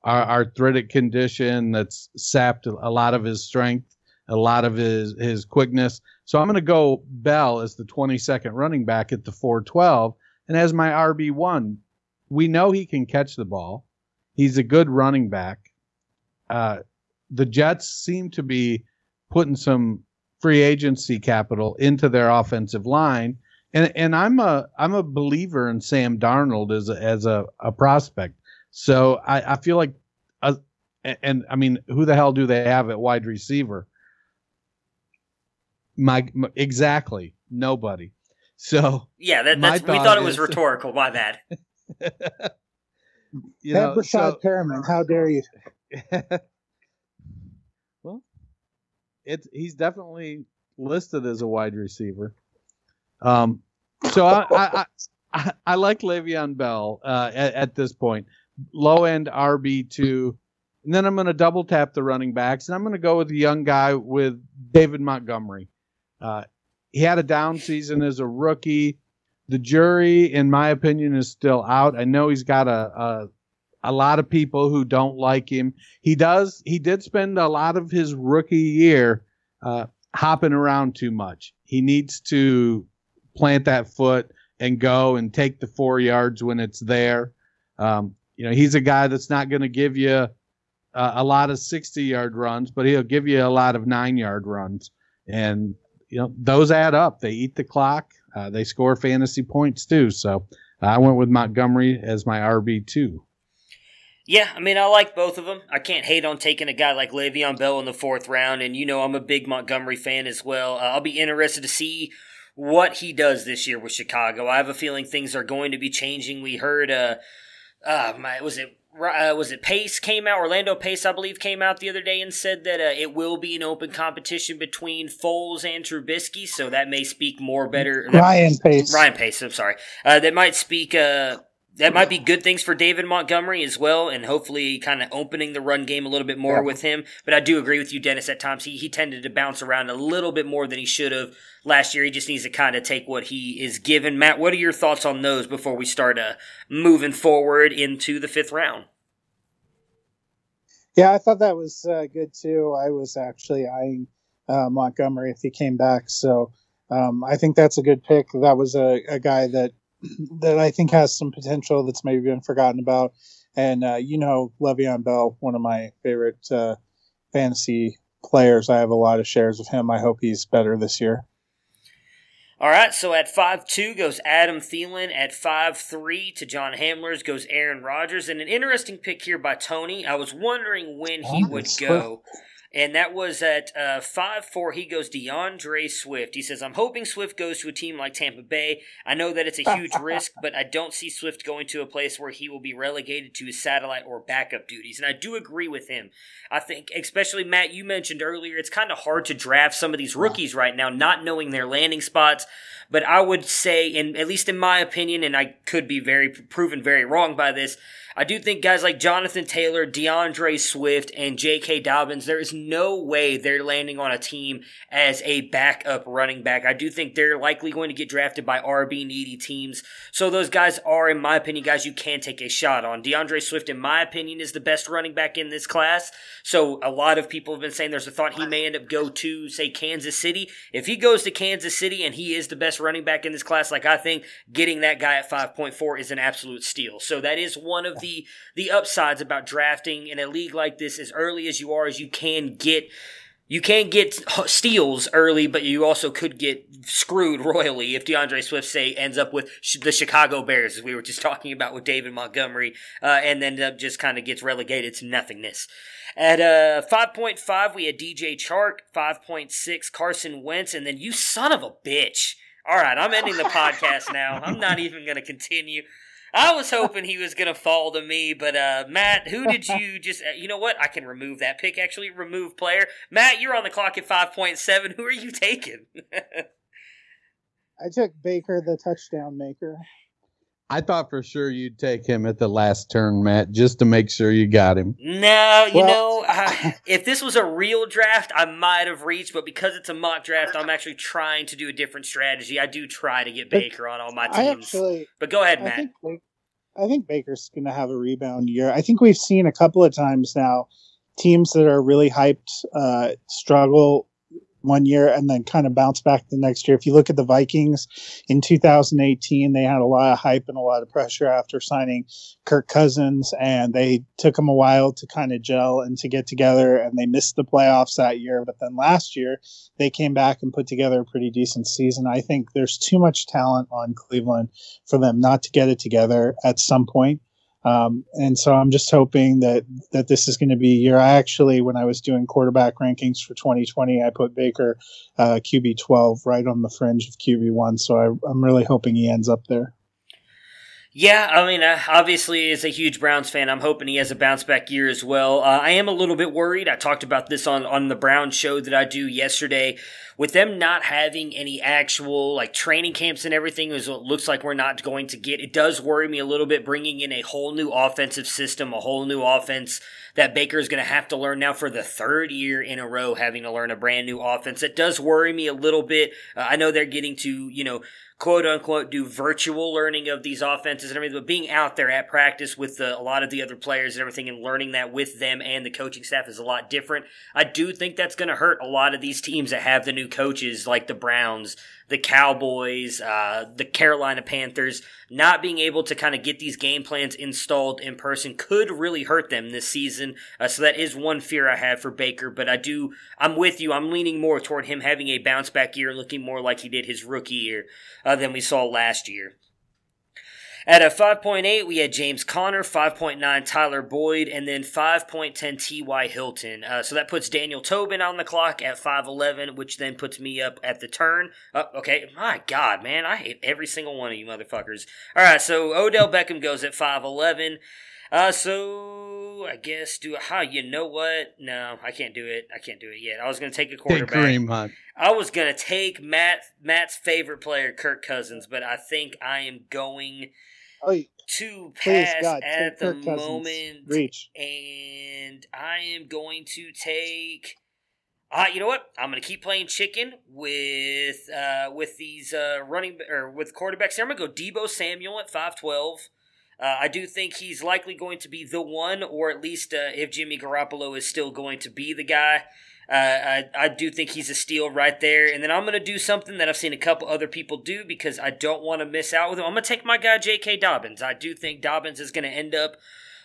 B: arthritic condition that's sapped a lot of his strength, a lot of his his quickness. So I'm going to go Bell as the 22nd running back at the 412 and as my RB1. We know he can catch the ball. He's a good running back. Uh, the Jets seem to be putting some free agency capital into their offensive line. And and I'm a I'm a believer in Sam Darnold as a, as a, a prospect. So I, I feel like, uh, and I mean, who the hell do they have at wide receiver? My, my exactly nobody. So
A: yeah, that, that's, we thought it was is, rhetorical. My bad. (laughs)
C: you know, Rashad so, Perriman. How dare you? (laughs)
B: he's definitely listed as a wide receiver. Um, so I, I, I, I like Le'Veon Bell uh, at, at this point, low end RB two, and then I'm going to double tap the running backs, and I'm going to go with a young guy with David Montgomery. Uh, he had a down season as a rookie. The jury, in my opinion, is still out. I know he's got a, a a lot of people who don't like him. He does. He did spend a lot of his rookie year uh, hopping around too much. He needs to plant that foot and go and take the four yards when it's there. Um, you know, he's a guy that's not going to give you uh, a lot of 60 yard runs, but he'll give you a lot of nine yard runs. And, you know, those add up. They eat the clock. Uh, they score fantasy points too. So I went with Montgomery as my RB2.
A: Yeah, I mean, I like both of them. I can't hate on taking a guy like Le'Veon Bell in the fourth round, and you know I'm a big Montgomery fan as well. Uh, I'll be interested to see what he does this year with Chicago. I have a feeling things are going to be changing. We heard, uh, uh, my, was it uh, was it Pace came out? Orlando Pace, I believe, came out the other day and said that uh, it will be an open competition between Foles and Trubisky. So that may speak more better.
C: Ryan Pace.
A: Ryan Pace. I'm sorry. Uh, that might speak uh, that might be good things for David Montgomery as well, and hopefully kind of opening the run game a little bit more yeah. with him. But I do agree with you, Dennis. At times he, he tended to bounce around a little bit more than he should have last year. He just needs to kind of take what he is given. Matt, what are your thoughts on those before we start uh, moving forward into the fifth round?
C: Yeah, I thought that was uh, good too. I was actually eyeing uh, Montgomery if he came back, so um, I think that's a good pick. That was a, a guy that that I think has some potential that's maybe been forgotten about. And uh, you know, Le'Veon Bell, one of my favorite uh, fantasy players. I have a lot of shares of him. I hope he's better this year.
A: All right, so at five two goes Adam Thielen. At five three to John Hamlers goes Aaron Rodgers. And an interesting pick here by Tony. I was wondering when he
C: Oh,
A: would go. And that was at uh, 5 4. He goes D'Andre Swift. He says, I'm hoping Swift goes to a team like Tampa Bay. I know that it's a huge (laughs) risk, but I don't see Swift going to a place where he will be relegated to his satellite or backup duties. And I do agree with him. I think, especially Matt, you mentioned earlier, it's kind of hard to draft some of these rookies right now, not knowing their landing spots. But I would say, in at least in my opinion, and I could be very proven very wrong by this, I do think guys like Jonathan Taylor, D'Andre Swift, and J.K. Dobbins, there is no way they're landing on a team as a backup running back. I do think they're likely going to get drafted by RB needy teams. So those guys are, in my opinion, guys you can take a shot on. D'Andre Swift, in my opinion, is the best running back in this class. So a lot of people have been saying there's a thought he may end up go to, say, Kansas City. If he goes to Kansas City and he is the best running back in this class, like I think getting that guy at 5.4 is an absolute steal. So that is one of the the upsides about drafting in a league like this as early as you are, is you can get you can get steals early, but you also could get screwed royally if D'Andre Swift say ends up with sh- the Chicago Bears, as we were just (laughs) talking about with David Montgomery, uh, and then uh, just kind of gets relegated to nothingness. At uh, 5.5, we had DJ Chark. 5.6, Carson Wentz. And then you son of a bitch. All right, I'm ending the (laughs) podcast now. I'm not even going to continue. I was hoping he was going to fall to me, but uh, Matt, who did you (laughs) just? Uh, you know what? I can remove that pick. Actually, remove player. Matt, you're on the clock at five point seven. Who are you taking? (laughs)
C: I took Baker, the touchdown maker.
B: I thought for sure you'd take him at the last turn, Matt, just to make sure you got him.
A: no, you
C: Well-
A: know, I, (laughs) if this was a real draft, I might have reached, but because it's a mock draft, I'm actually trying to do a different strategy. I do try to get Baker on all my
C: I
A: teams,
C: actually,
A: but go ahead,
C: I
A: Matt.
C: think, Ba- I think Baker's going to have a rebound year. I think we've seen a couple of times now teams that are really hyped uh, struggle one year and then kind of bounce back the next year. If you look at the Vikings in 2018, they had a lot of hype and a lot of pressure after signing Kirk Cousins, and they took them a while to kind of gel and to get together, and they missed the playoffs that year. But then last year, they came back and put together a pretty decent season. I think there's too much talent on Cleveland for them not to get it together at some point. Um, and so I'm just hoping that that this is going to be a year. I actually, when I was doing quarterback rankings for 2020, I put Baker uh, QB 12 right on the fringe of QB one. So I, I'm really hoping he ends up there.
A: Yeah, I mean, uh, obviously, as a huge Browns fan, I'm hoping he has a bounce back year as well. Uh, I am a little bit worried. I talked about this on, on the Browns show that I do yesterday. With them not having any actual like training camps and everything, is what looks like we're not going to get. It does worry me a little bit bringing in a whole new offensive system, a whole new offense that Baker is going to have to learn now for the third year in a row, having to learn a brand new offense. It does worry me a little bit. Uh, I know they're getting to, you know, quote unquote do virtual learning of these offenses and everything, but being out there at practice with the, a lot of the other players and everything and learning that with them and the coaching staff is a lot different. I do think that's going to hurt a lot of these teams that have the new coaches like the Browns, the Cowboys, uh, the Carolina Panthers. Not being able to kind of get these game plans installed in person could really hurt them this season. Uh, so that is one fear I have for Baker, but I do, I'm with you. I'm leaning more toward him having a bounce back year and looking more like he did his rookie year uh, than we saw last year. At a 5.8, we had James Conner, 5.9 Tyler Boyd, and then 5.10 T.Y. Hilton. Uh, so that puts Daniel Tobin on the clock at 5.11, which then puts me up at the turn. Uh, okay, my God, man, I hate every single one of you motherfuckers. All right, so Odell Beckham goes at 5.11. Uh, so I guess do how you know what? No, I can't do it. I can't do it yet. I was gonna take a
B: Take
A: quarterback.
B: Kareem Hunt.
A: I was gonna take Matt Matt's favorite player, Kirk Cousins, but I think I am going
C: Oh,
A: to
C: please,
A: pass
C: God,
A: at the moment,
C: Reach.
A: and I am going to take. Uh, you know what? I'm going to keep playing chicken with uh, with these uh, running or with quarterbacks. Here. I'm going to go Deebo Samuel at five twelve. Uh, I do think he's likely going to be the one, or at least uh, if Jimmy Garoppolo is still going to be the guy. I, I do think he's a steal right there. And then I'm going to do something that I've seen a couple other people do because I don't want to miss out with him. I'm going to take my guy, J.K. Dobbins. I do think Dobbins is going to end up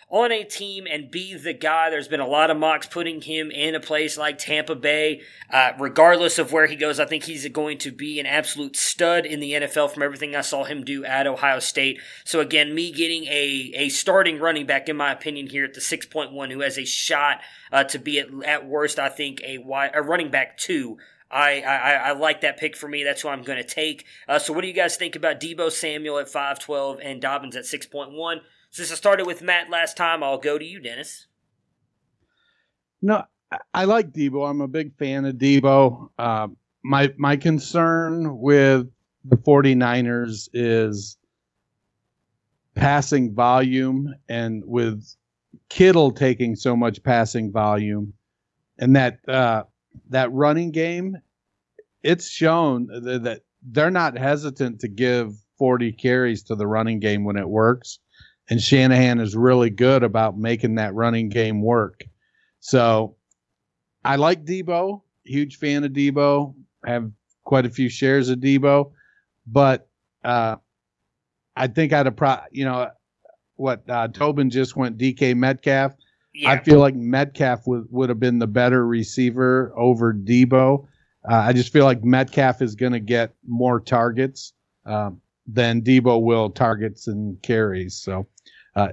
A: on a team and be the guy. There's been a lot of mocks putting him in a place like Tampa Bay. Uh, regardless of where he goes, I think he's going to be an absolute stud in the NFL from everything I saw him do at Ohio State. So again, me getting a, a starting running back, in my opinion, here at the 6.1 who has a shot uh, to be at, at worst, I think, a, wide, a running back two I, I, I like that pick for me. That's who I'm going to take. Uh, so, what do you guys think about Deebo Samuel at 5'12 and Dobbins at 6.1? Since I started with Matt last time, I'll go to you, Dennis.
B: No, I like Deebo. I'm a big fan of Deebo. Uh, my my concern with the 49ers is passing volume and with Kittle taking so much passing volume and that uh, that running game, it's shown that they're not hesitant to give 40 carries to the running game when it works. And Shanahan is really good about making that running game work. So I like Deebo, huge fan of Deebo, have quite a few shares of Deebo, but uh, I think I'd have pro, you know, what uh, Tobin just went DK Metcalf. Yeah. I feel like Metcalf would, would have been the better receiver over Deebo. Uh, I just feel like Metcalf is going to get more targets um, than Deebo will targets and carries. So uh,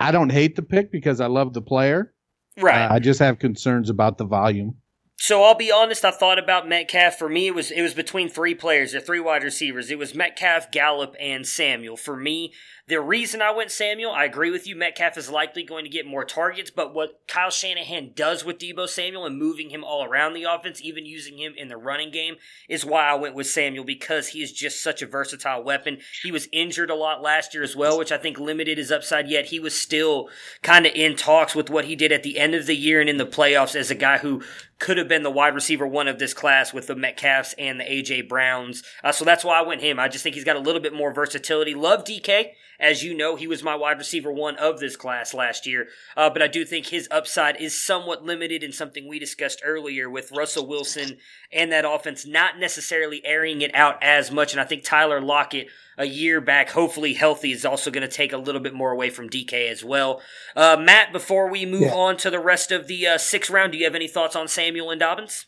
B: I don't hate the pick because I love the player.
A: Right.
B: Uh, I just have concerns about the volume.
A: So I'll be honest. I thought about Metcalf. For me, it was it was between three players, the three wide receivers. It was Metcalf, Gallup, and Samuel. For me, the reason I went Samuel, I agree with you. Metcalf is likely going to get more targets, but what Kyle Shanahan does with Deebo Samuel and moving him all around the offense, even using him in the running game, is why I went with Samuel because he is just such a versatile weapon. He was injured a lot last year as well, which I think limited his upside, yet he was still kind of in talks with what he did at the end of the year and in the playoffs as a guy who could have been the wide receiver one of this class with the Metcalfs and the AJ Browns. Uh, so that's why I went him. I just think he's got a little bit more versatility. Love DK. As you know, he was my wide receiver one of this class last year. Uh, but I do think his upside is somewhat limited in something we discussed earlier with Russell Wilson and that offense not necessarily airing it out as much. And I think Tyler Lockett a year back, hopefully healthy, is also going to take a little bit more away from DK as well. Uh, Matt, before we move yeah. on to the rest of the uh, sixth round, do you have any thoughts on Samuel and Dobbins?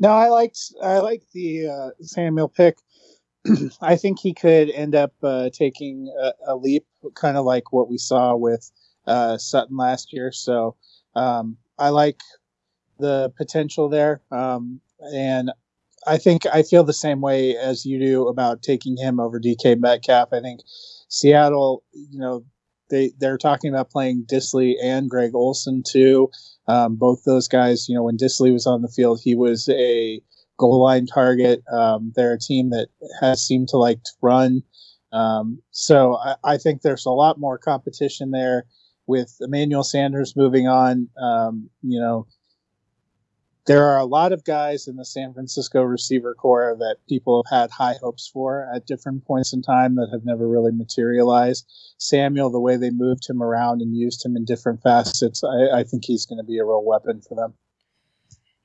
C: No, I liked I like the uh, Samuel pick. (clears throat) I think he could end up uh, taking a, a leap, kind of like what we saw with uh, Sutton last year. So um, I like the potential there, um, and I think I feel the same way as you do about taking him over DK Metcalf. I think Seattle, you know, they they're talking about playing Dissly and Greg Olsen too. Um, both those guys, you know, when Dissly was on the field, he was a goal line target. Um, they're a team that has seemed to like to run. Um, so I, I, think there's a lot more competition there with Emmanuel Sanders moving on. Um, you know, there are a lot of guys in the San Francisco receiver core that people have had high hopes for at different points in time that have never really materialized. Samuel, the way they moved him around and used him in different facets, I, I think he's going to be a real weapon for them.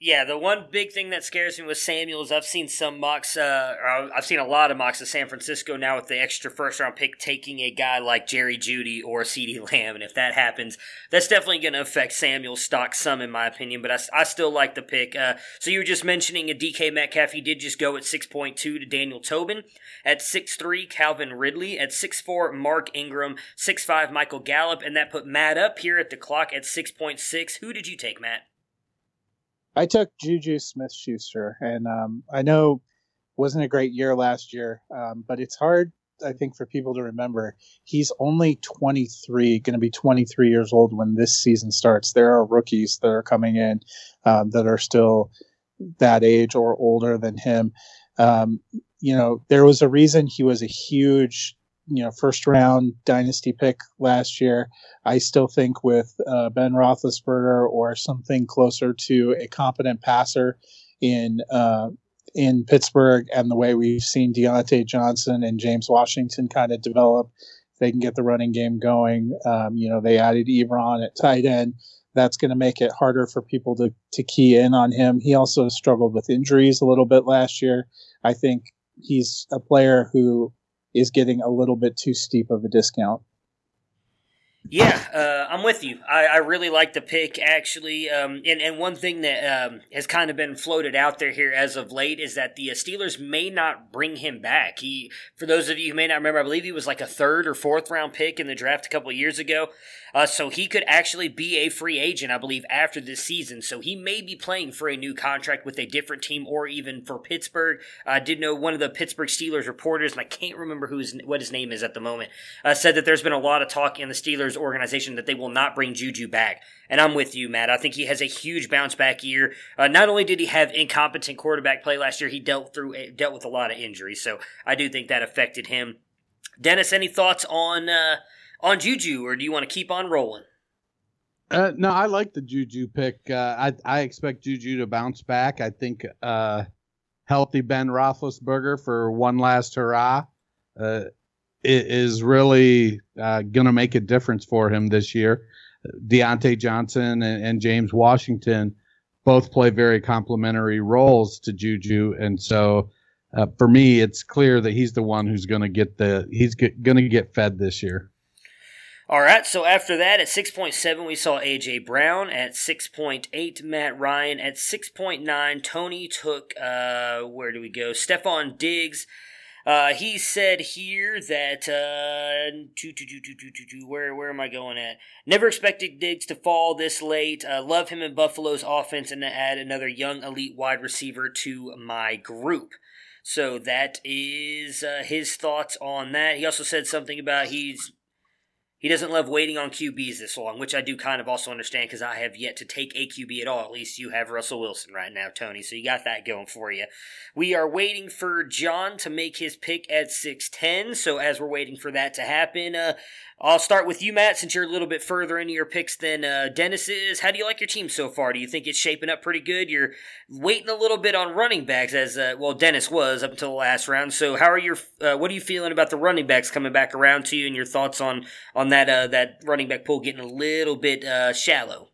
A: Yeah, the one big thing that scares me with Samuel is I've seen some mocks, uh, I've seen a lot of mocks of San Francisco now with the extra first round pick taking a guy like Jerry Jeudy or CeeDee Lamb. And if that happens, that's definitely going to affect Samuel's stock some, in my opinion. But I, I still like the pick. Uh, so you were just mentioning a DK Metcalf. He did just go at 6.2 to Daniel Tobin. At 6'3, Calvin Ridley. At 6'4, Mark Ingram. 6'5, Michael Gallup. And that put Matt up here at the clock at 6.6. Who did you take, Matt?
C: I took Juju Smith Schuster, and um, I know wasn't a great year last year, um, but it's hard, I think, for people to remember. He's only 23, going to be 23 years old when this season starts. There are rookies that are coming in um, that are still that age or older than him. Um, you know, there was a reason he was a huge you know first round dynasty pick last year. I still think with uh, Ben Roethlisberger or something closer to a competent passer in uh, in Pittsburgh, and the way we've seen Diontae Johnson and James Washington kind of develop, they can get the running game going. Um, you know, they added Ebron at tight end. That's going to make it harder for people to to key in on him. He also struggled with injuries a little bit last year. I think he's a player who is getting a little bit too steep of a discount.
A: Yeah, uh, I'm with you. I, I, really like the pick, actually. Um, and, and one thing that um, has kind of been floated out there here as of late is that the uh, Steelers may not bring him back. He, for those of you who may not remember, I believe he was like a third or fourth round pick in the draft a couple years ago. Uh, so he could actually be a free agent, I believe, after this season. So he may be playing for a new contract with a different team or even for Pittsburgh. I did know one of the Pittsburgh Steelers reporters, and I can't remember who his, what his name is at the moment, uh, said that there's been a lot of talk in the Steelers organization that they will not bring Juju back. And I'm with you, Matt. I think he has a huge bounce back year. Uh, not only did he have incompetent quarterback play last year, he dealt through dealt with a lot of injuries. So I do think that affected him. Dennis, any thoughts on uh, on Juju, or do you want to keep on rolling?
B: Uh, no, I like the Juju pick. Uh, I I expect Juju to bounce back. I think uh, healthy Ben Roethlisberger for one last hurrah uh, is really uh, going to make a difference for him this year. Diontae Johnson and, and James Washington both play very complementary roles to Juju, and so uh, for me, it's clear that he's the one who's going to get the he's going to get fed this year.
A: All right, so after that, at 6.7, we saw A.J. Brown. At 6.8, Matt Ryan. At 6.9, Tony took, uh, where do we go? Stefon Diggs. Uh, he said here that, uh, where, where am I going at? Never expected Diggs to fall this late. Uh, love him in Buffalo's offense and to add another young elite wide receiver to my group. So that is uh, his thoughts on that. He also said something about he's he doesn't love waiting on QBs this long, which I do kind of also understand because I have yet to take a QB at all. At least you have Russell Wilson right now, Tony. So you got that going for you. We are waiting for John to make his pick at 6'10. So as we're waiting for that to happen, uh, I'll start with you, Matt, since you're a little bit further into your picks than uh, Dennis is. How do you like your team so far? Do you think it's shaping up pretty good? You're waiting a little bit on running backs, as uh, well Dennis was up until the last round. So, how are your uh, what are you feeling about the running backs coming back around to you, and your thoughts on on that uh, that running back pool getting a little bit uh, shallow?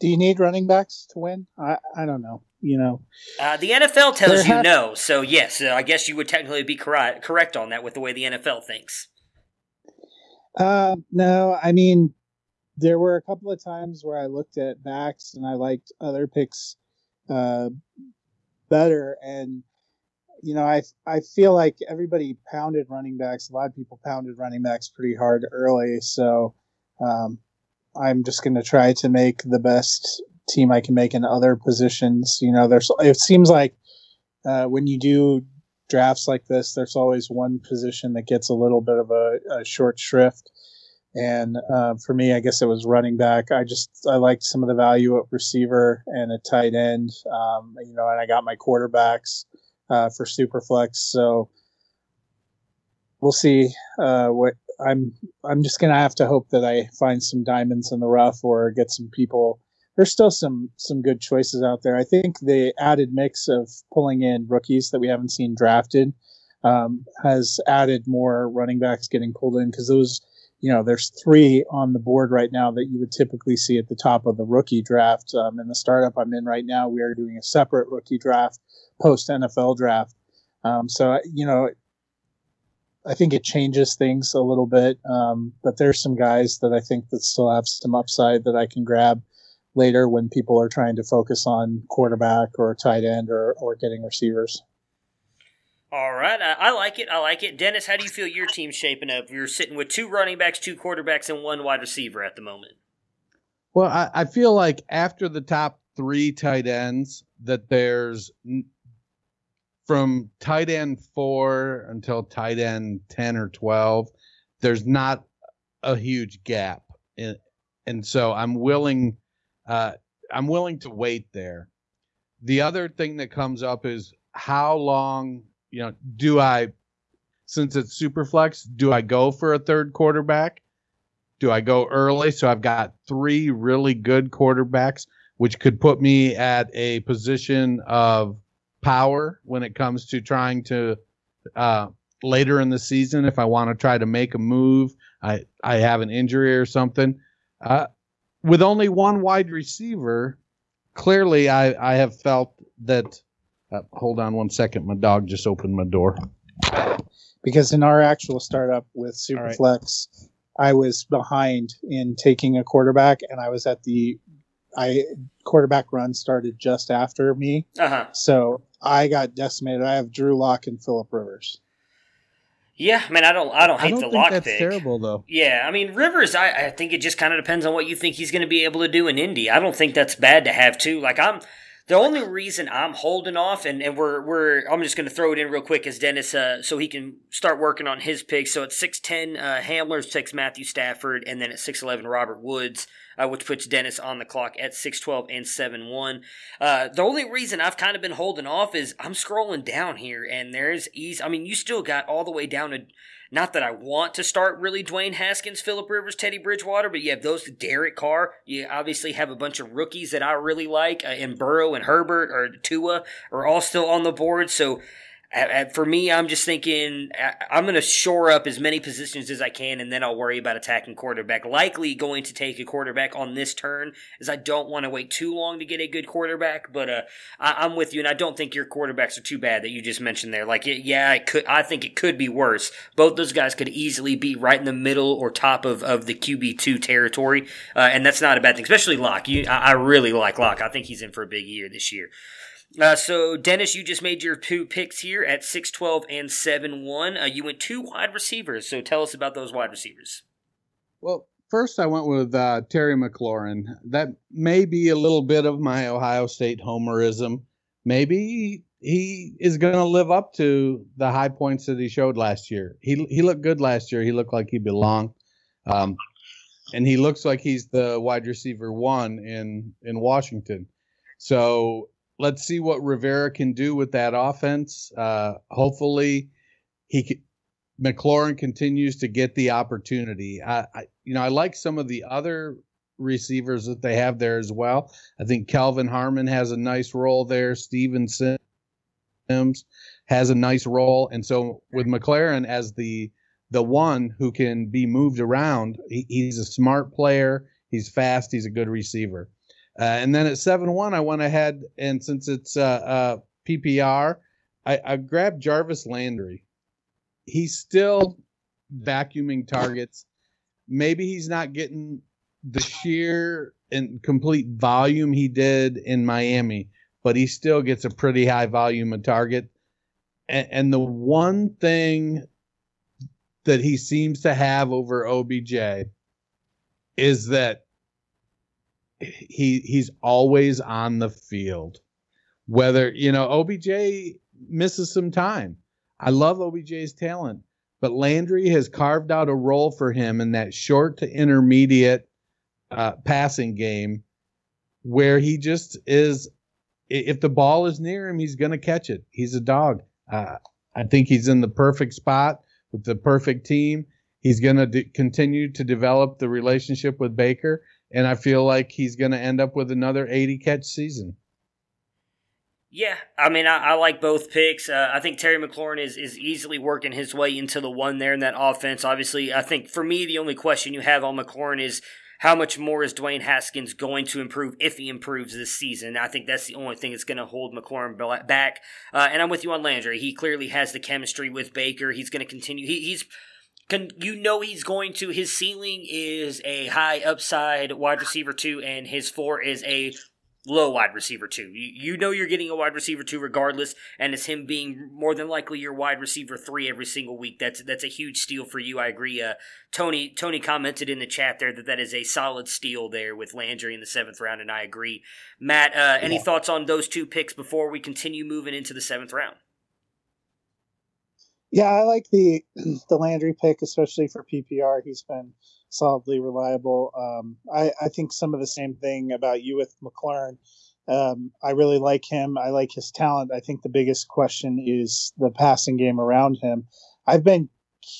C: Do you need running backs to win? I I don't know. You know,
A: uh, the NFL tells you no. So yes, I guess you would technically be correct correct on that with the way the NFL thinks.
C: Uh, no, I mean, there were a couple of times where I looked at backs and I liked other picks uh, better. And, you know, I, I feel like everybody pounded running backs. A lot of people pounded running backs pretty hard early. So um, I'm just going to try to make the best team I can make in other positions. You know, there's, it seems like uh, when you do drafts like this, there's always one position that gets a little bit of a, a short shrift. And uh, for me, I guess it was running back. I just I liked some of the value at receiver and a tight end. Um, you know, and I got my quarterbacks uh, for Superflex. So we'll see uh, what I'm. I'm just gonna have to hope that I find some diamonds in the rough or get some people there's still some some good choices out there. I think the added mix of pulling in rookies that we haven't seen drafted um, has added more running backs getting pulled in because those, you know, there's three on the board right now that you would typically see at the top of the rookie draft. Um, in the startup I'm in right now, we are doing a separate rookie draft post NFL draft. Um, so you know, I think it changes things a little bit. Um, but there's some guys that I think that still have some upside that I can grab later when people are trying to focus on quarterback or tight end or, or getting receivers.
A: All right, I, I, like it. I like it. Dennis, how do you feel your team's shaping up? You're sitting with two running backs, two quarterbacks, and one wide receiver at the moment.
B: Well, I, I feel like after the top three tight ends, that there's from tight end four until tight end 10 or 12, there's not a huge gap. And so I'm willing uh, I'm willing to wait there. The other thing that comes up is how long, you know, do I, since it's super flex, do I go for a third quarterback? Do I go early? So I've got three really good quarterbacks, which could put me at a position of power when it comes to trying to uh, later in the season if I want to try to make a move. I I have an injury or something. Uh, with only one wide receiver, clearly I, I have felt that. Uh, hold on one second. My dog just opened my door.
C: Because in our actual startup with Superflex, I was behind in taking a quarterback, and I was at the I quarterback run started just after me,
A: Uh-huh.
C: so I got decimated. I have Drew Lock and Philip Rivers.
A: Yeah, I mean, I don't, I don't
B: I
A: hate
B: don't
A: the lock
B: that's
A: pick.
B: terrible though.
A: Yeah, I mean Rivers. I, I think it just kind of depends on what you think he's going to be able to do in Indy. I don't think that's bad to have too. Like I'm, the only reason I'm holding off, and, and we're we're I'm just going to throw it in real quick as Dennis, uh, so he can start working on his picks. So at six ten, uh, Hamler takes Matthew Stafford, and then at six eleven, Robert Woods. Uh, which puts Dennis on the clock at 6'12 and 7'1. Uh, the only reason I've kind of been holding off is I'm scrolling down here and there's ease. I mean, you still got all the way down to not that I want to start really Dwayne Haskins, Philip Rivers, Teddy Bridgewater, but you have those Derek Carr. You obviously have a bunch of rookies that I really like, uh, and Burrow and Herbert or Tua are all still on the board. So for me, I'm just thinking I'm going to shore up as many positions as I can, and then I'll worry about attacking quarterback. Likely going to take a quarterback on this turn, as I don't want to wait too long to get a good quarterback. But uh, I, I'm with you, and I don't think your quarterbacks are too bad that you just mentioned there. Like, yeah, it could. I think it could be worse. Both those guys could easily be right in the middle or top of, of the QB two territory, uh, and that's not a bad thing. Especially Lock. You, I, I really like Lock. I think he's in for a big year this year. Uh, so, Dennis, you just made your two picks here at 6 12 and 7 1. Uh, you went two wide receivers. So, tell us about those wide receivers.
B: Well, first I went with uh, Terry McLaurin. That may be a little bit of my Ohio State homerism. Maybe he is going to live up to the high points that he showed last year. He he looked good last year. He looked like he belonged, um, and he looks like he's the wide receiver one in in Washington. So let's see what Rivera can do with that offense. Uh, hopefully, he can, McLaurin continues to get the opportunity. I, I, you know, I like some of the other receivers that they have there as well. I think Kelvin Harmon has a nice role there. Steven Sims has a nice role, and so with McLaurin as the the one who can be moved around, he, he's a smart player. He's fast. He's a good receiver. Uh, and then at seven one, I went ahead and since it's uh, uh, PPR, I, I grabbed Jarvis Landry. He's still vacuuming targets. Maybe he's not getting the sheer and complete volume he did in Miami, but he still gets a pretty high volume of target. And, and the one thing that he seems to have over OBJ is that he he's always on the field. Whether you know OBJ misses some time. I love OBJ's talent, but Landry has carved out a role for him in that short to intermediate uh, passing game where he just is if the ball is near him, he's going to catch it. He's a dog. Uh, I think he's in the perfect spot with the perfect team. He's going to de- continue to develop the relationship with Baker, and I feel like he's going to end up with another 80 catch season.
A: Yeah, I mean, I, I like both picks. Uh, I think Terry McLaurin is, is easily working his way into the one there in that offense. Obviously, I think for me, the only question you have on McLaurin is how much more is Dwayne Haskins going to improve if he improves this season? I think that's the only thing that's going to hold McLaurin back. Uh, and I'm with you on Landry. He clearly has the chemistry with Baker. He's going to continue. He, he's can you know he's going to his ceiling is a high upside wide receiver two and his floor is a low wide receiver two. You, you know you're getting a wide receiver two regardless, and it's him being more than likely your wide receiver three every single week. That's that's a huge steal for you. I agree. Uh, Tony Tony commented in the chat there that that is a solid steal there with Landry in the seventh round, and I agree. Matt, uh, any yeah. thoughts on those two picks before we continue moving into the seventh round?
C: Yeah, I like the (clears throat) the Landry pick, especially for PPR. He's been solidly reliable. Um, I, I think some of the same thing about you with McLaurin. Um, I really like him. I like his talent. I think the biggest question is the passing game around him. I've been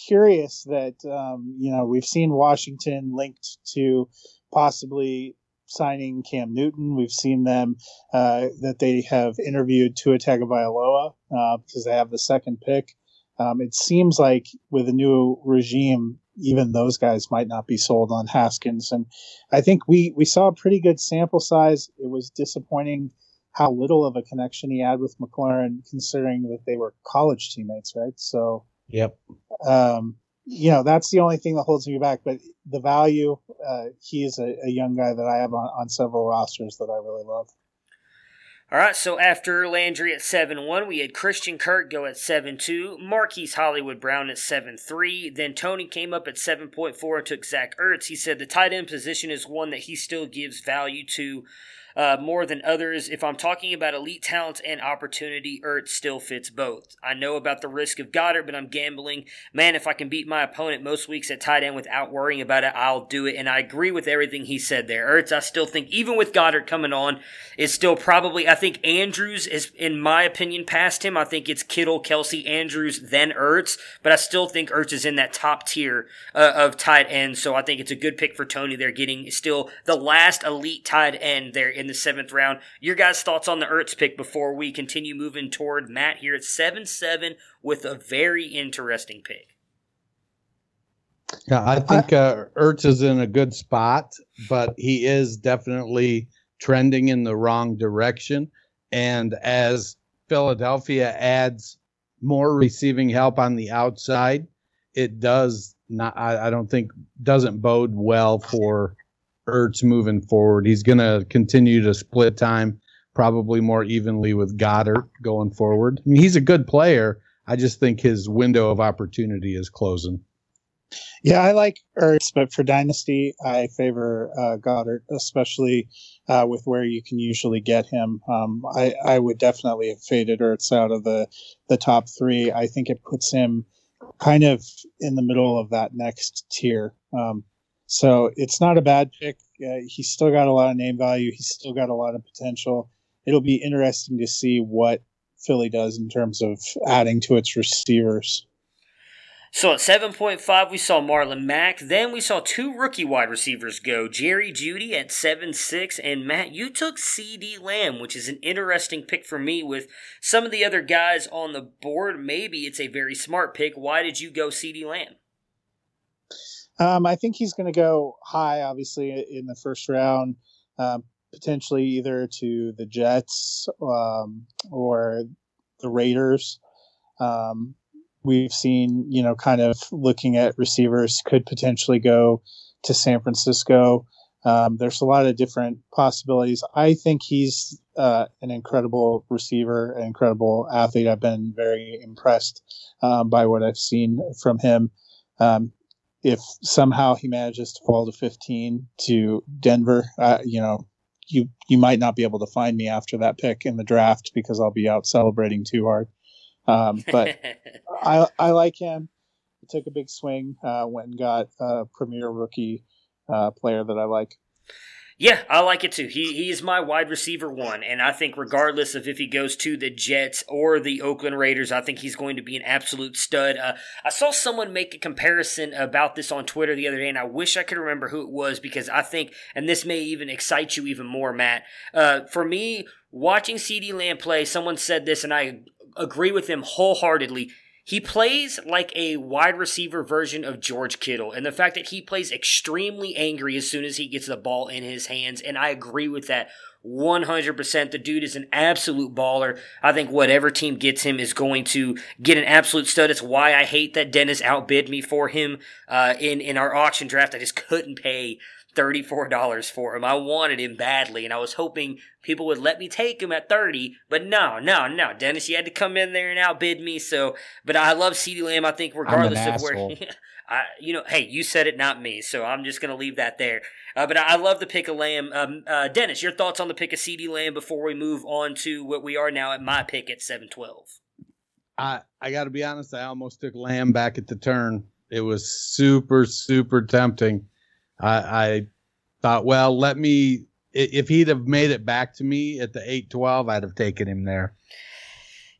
C: curious that um, you know we've seen Washington linked to possibly signing Cam Newton. We've seen them uh, that they have interviewed Tua Tagovailoa uh, because they have the second pick. Um, it seems like with a new regime, even those guys might not be sold on Haskins. And I think we, we saw a pretty good sample size. It was disappointing how little of a connection he had with McLaurin, considering that they were college teammates, right? So,
B: yep.
C: Um, you know, that's the only thing that holds me back. But the value, uh, he is a, a young guy that I have on, on several rosters that I really love.
A: All right, so after Landry at 7 1, we had Christian Kirk go at 7 2, Marquise Hollywood Brown at 7 3. Then Tony came up at 7.4 and took Zach Ertz. He said the tight end position is one that he still gives value to uh, more than others. If I'm talking about elite talent and opportunity, Ertz still fits both. I know about the risk of Goedert, but I'm gambling. Man, if I can beat my opponent most weeks at tight end without worrying about it, I'll do it. And I agree with everything he said there. Ertz, I still think, even with Goedert coming on, is still probably, I think Andrews is, in my opinion, past him. I think it's Kittle, Kelce, Andrews, then Ertz, but I still think Ertz is in that top tier uh, of tight ends. So I think it's a good pick for Tony. They're getting still the last elite tight end there in the seventh round. Your guys' thoughts on the Ertz pick before we continue moving toward Matt here at 7 7 with a very interesting pick.
B: Yeah, I think uh, Ertz is in a good spot, but he is definitely trending in the wrong direction. And as Philadelphia adds more receiving help on the outside, it does not. I, I don't think doesn't bode well for Ertz moving forward. He's going to continue to split time probably more evenly with Goedert going forward. I mean, he's a good player. I just think his window of opportunity is closing.
C: Yeah, I like Ertz, but for Dynasty, I favor uh, Goedert, especially uh, with where you can usually get him. Um, I, I would definitely have faded Ertz out of the, the top three. I think it puts him kind of in the middle of that next tier. Um, so it's not a bad pick. Uh, he's still got a lot of name value. He's still got a lot of potential. It'll be interesting to see what Philly does in terms of adding to its receivers.
A: So at 7.5, we saw Marlon Mack. Then we saw two rookie wide receivers go Jerry Jeudy at 7.6. And Matt, you took CeeDee Lamb, which is an interesting pick for me with some of the other guys on the board. Maybe it's a very smart pick. Why did you go CeeDee Lamb?
C: Um, I think he's going to go high, obviously, in the first round, um, potentially either to the Jets um, or the Raiders. Um, we've seen, you know, kind of looking at receivers could potentially go to San Francisco. Um, there's a lot of different possibilities. I think he's uh, an incredible receiver, an incredible athlete. I've been very impressed by what I've seen from him. Um, if somehow he manages to fall to 15 to Denver, uh, you know, you you might not be able to find me after that pick in the draft because I'll be out celebrating too hard. Um, but (laughs) I I like him. He took a big swing, uh, went and got a premier rookie uh, player that I like.
A: Yeah, I like it too. He he is my wide receiver one, and I think regardless of if he goes to the Jets or the Oakland Raiders, I think he's going to be an absolute stud. Uh, I saw someone make a comparison about this on Twitter the other day, and I wish I could remember who it was because I think, and this may even excite you even more, Matt. Uh, for me, watching CeeDee Lamb play, someone said this, and I agree with him wholeheartedly. He plays like a wide receiver version of George Kittle, and the fact that he plays extremely angry as soon as he gets the ball in his hands, and I agree with that 100%. The dude is an absolute baller. I think whatever team gets him is going to get an absolute stud. It's why I hate that Dennis outbid me for him uh, in, in our auction draft. I just couldn't pay $34 for him. I wanted him badly, and I was hoping people would let me take him at 30, but no, no, no. Dennis, you had to come in there and outbid me, so, but I love CeeDee Lamb. I think regardless of where, (laughs) I, you know, hey, you said it, not me, so I'm just going to leave that there. Uh, but I, I, love the pick of Lamb. Um, uh, Dennis, your thoughts on the pick of CeeDee Lamb before we move on to what we are now at my pick at 712?
B: I, I got to be honest, I almost took Lamb back at the turn. It was super, super tempting. I, I thought, well, let me. If he'd have made it back to me at the eight twelve, I'd have taken him there.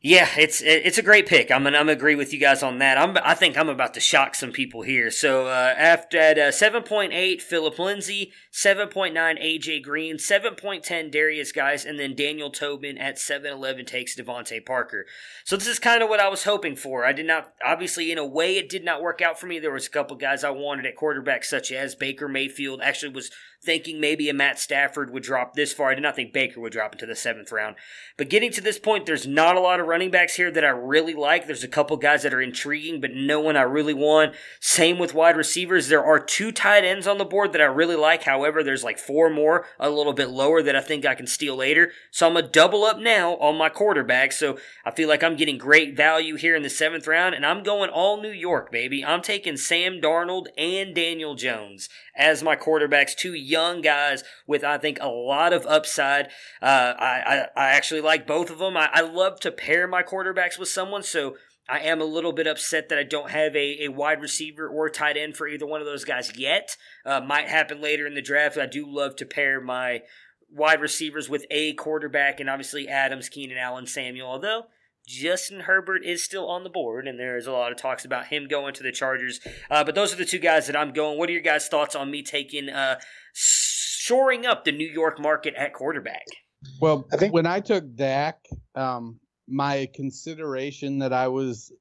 A: Yeah, it's it's a great pick. I'm gonna, I'm gonna agree with you guys on that. I'm I think I'm about to shock some people here. So uh, after at uh, 7.8, Philip Lindsay, 7.9, AJ Green, 7.10, Derrius Guice, and then Daniel Tobin at 7.11 takes DeVante Parker. So this is kind of what I was hoping for. I did not obviously in a way it did not work out for me. There was a couple guys I wanted at quarterback, such as Baker Mayfield. Actually, was thinking maybe a Matt Stafford would drop this far. I did not think Baker would drop into the seventh round. But getting to this point, there's not a lot of running backs here that I really like. There's a couple guys that are intriguing, but no one I really want. Same with wide receivers. There are two tight ends on the board that I really like. However, there's like four more a little bit lower that I think I can steal later. So I'm gonna double up now on my quarterback. So I feel like I'm getting great value here in the seventh round, and I'm going all New York, baby. I'm taking Sam Darnold and Daniel Jones as my quarterbacks. Two young guys with I think a lot of upside. Uh, I, I, I actually like both of them. I, I love to pair my quarterbacks with someone, so I am a little bit upset that I don't have a, a wide receiver or tight end for either one of those guys yet. Uh, might happen later in the draft. I do love to pair my wide receivers with a quarterback, and obviously Adams, Keenan and Allen, Samuel. Although Justin Herbert is still on the board, and there is a lot of talks about him going to the Chargers. Uh, but those are the two guys that I'm going. What are your guys' thoughts on me taking uh, shoring up the New York market at quarterback?
B: Well, I think when I took Dak, um, my consideration that I was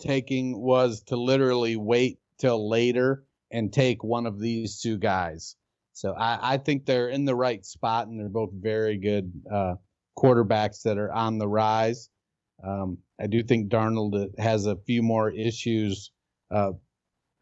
B: taking was to literally wait till later and take one of these two guys. So I, I think they're in the right spot, and they're both very good uh, quarterbacks that are on the rise. Um, I do think Darnold has a few more issues uh,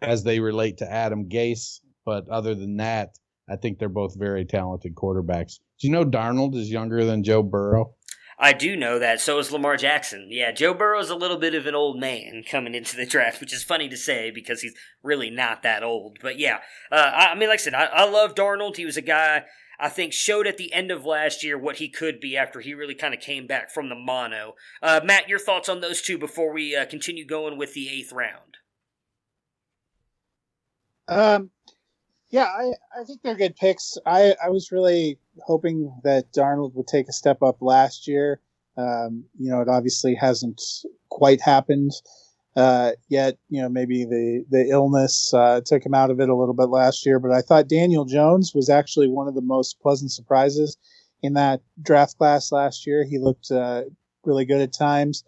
B: as they relate to Adam Gase, but other than that, I think they're both very talented quarterbacks. Do you know Darnold is younger than Joe Burrow?
A: I do know that. So is Lamar Jackson. Yeah, Joe Burrow's a little bit of an old man (laughs) coming into the draft, which is funny to say because he's really not that old. But yeah, uh, I, I, mean, like I said, I, I love Darnold. He was a guy I think showed at the end of last year what he could be after he really kind of came back from the mono. Uh, Matt, your thoughts on those two before we uh, continue going with the eighth round?
C: Um, yeah, I, I think they're good picks. I, I was really hoping that Darnold would take a step up last year. Um, you know, it obviously hasn't quite happened uh, yet. You know, maybe the the illness uh, took him out of it a little bit last year. But I thought Daniel Jones was actually one of the most pleasant surprises in that draft class last year. He looked uh, really good at times.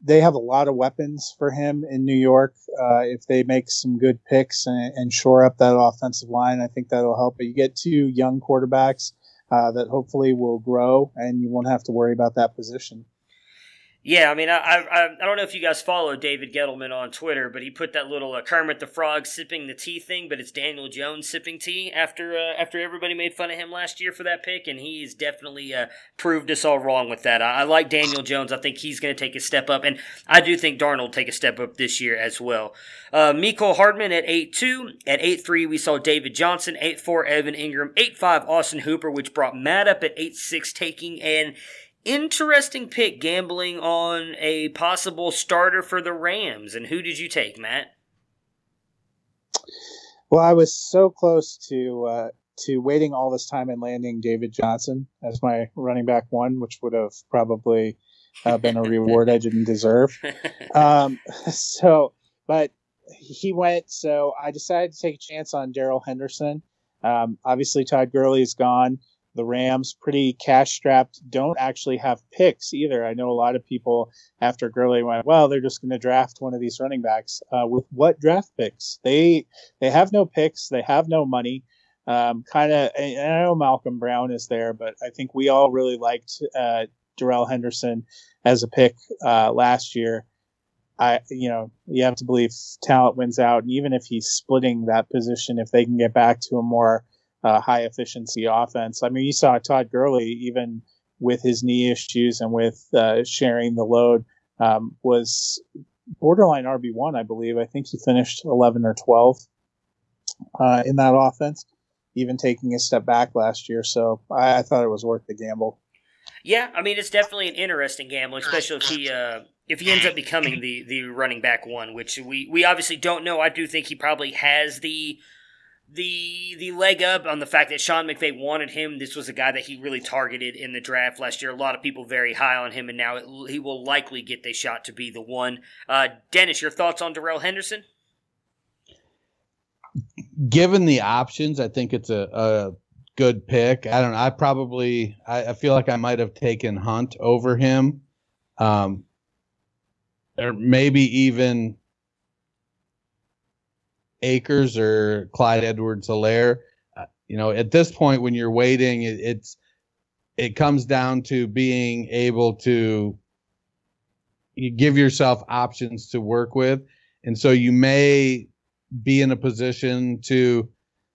C: They have a lot of weapons for him in New York. Uh, if they make some good picks and, and, shore up that offensive line, I think that'll help. But you get two young quarterbacks uh, that hopefully will grow, and you won't have to worry about that position.
A: Yeah, I mean, I, I I don't know if you guys follow David Gettleman on Twitter, but he put that little uh, Kermit the Frog sipping the tea thing, but it's Daniel Jones sipping tea after uh, after everybody made fun of him last year for that pick, and he's definitely uh, proved us all wrong with that. I, I like Daniel Jones. I think he's going to take a step up, and I do think Darnold take a step up this year as well. Uh, Mecole Hardman at eight two, at eight three we saw David Johnson, eight four Evan Engram, eight five Austin Hooper, which brought Matt up at eight six, taking an interesting pick gambling on a possible starter for the Rams. And who did you take, Matt?
C: Well, I was so close to uh, to waiting all this time and landing David Johnson as my running back one, which would have probably uh, been a reward I didn't deserve. (laughs) Um, so, but he went. So I decided to take a chance on Darrell Henderson. Um, obviously, Todd Gurley is gone the Rams, pretty cash strapped, don't actually have picks either. I know a lot of people after Gurley went, well, they're just going to draft one of these running backs. Uh, with what draft picks? They they have no picks. They have no money. Um, kind of, I know Malcolm Brown is there, but I think we all really liked uh, Darrell Henderson as a pick uh, last year. I, you know, you have to believe talent wins out, and even if he's splitting that position, if they can get back to a more uh, high efficiency offense. I mean, you saw Todd Gurley even with his knee issues and with uh, sharing the load um, was borderline RB one, I believe. I think he finished eleven or twelve uh, in that offense, even taking a step back last year. So I, I, thought it was worth the gamble.
A: Yeah, I mean it's definitely an interesting gamble, especially if he uh, if he ends up becoming the the running back one, which we we obviously don't know. I do think he probably has the the the leg up on the fact that Sean McVay wanted him. This was a guy that he really targeted in the draft last year. A lot of people very high on him, and now it, he will likely get the shot to be the one. Uh, Dennis, your thoughts on Darrell Henderson?
B: Given the options, I think it's a, a good pick. I don't know. I probably I, I feel like I might have taken Hunt over him, um, or maybe even Akers or Clyde Edwards Helaire. Uh, you know, at this point, when you're waiting, it, it's it comes down to being able to you give yourself options to work with, and so you may be in a position to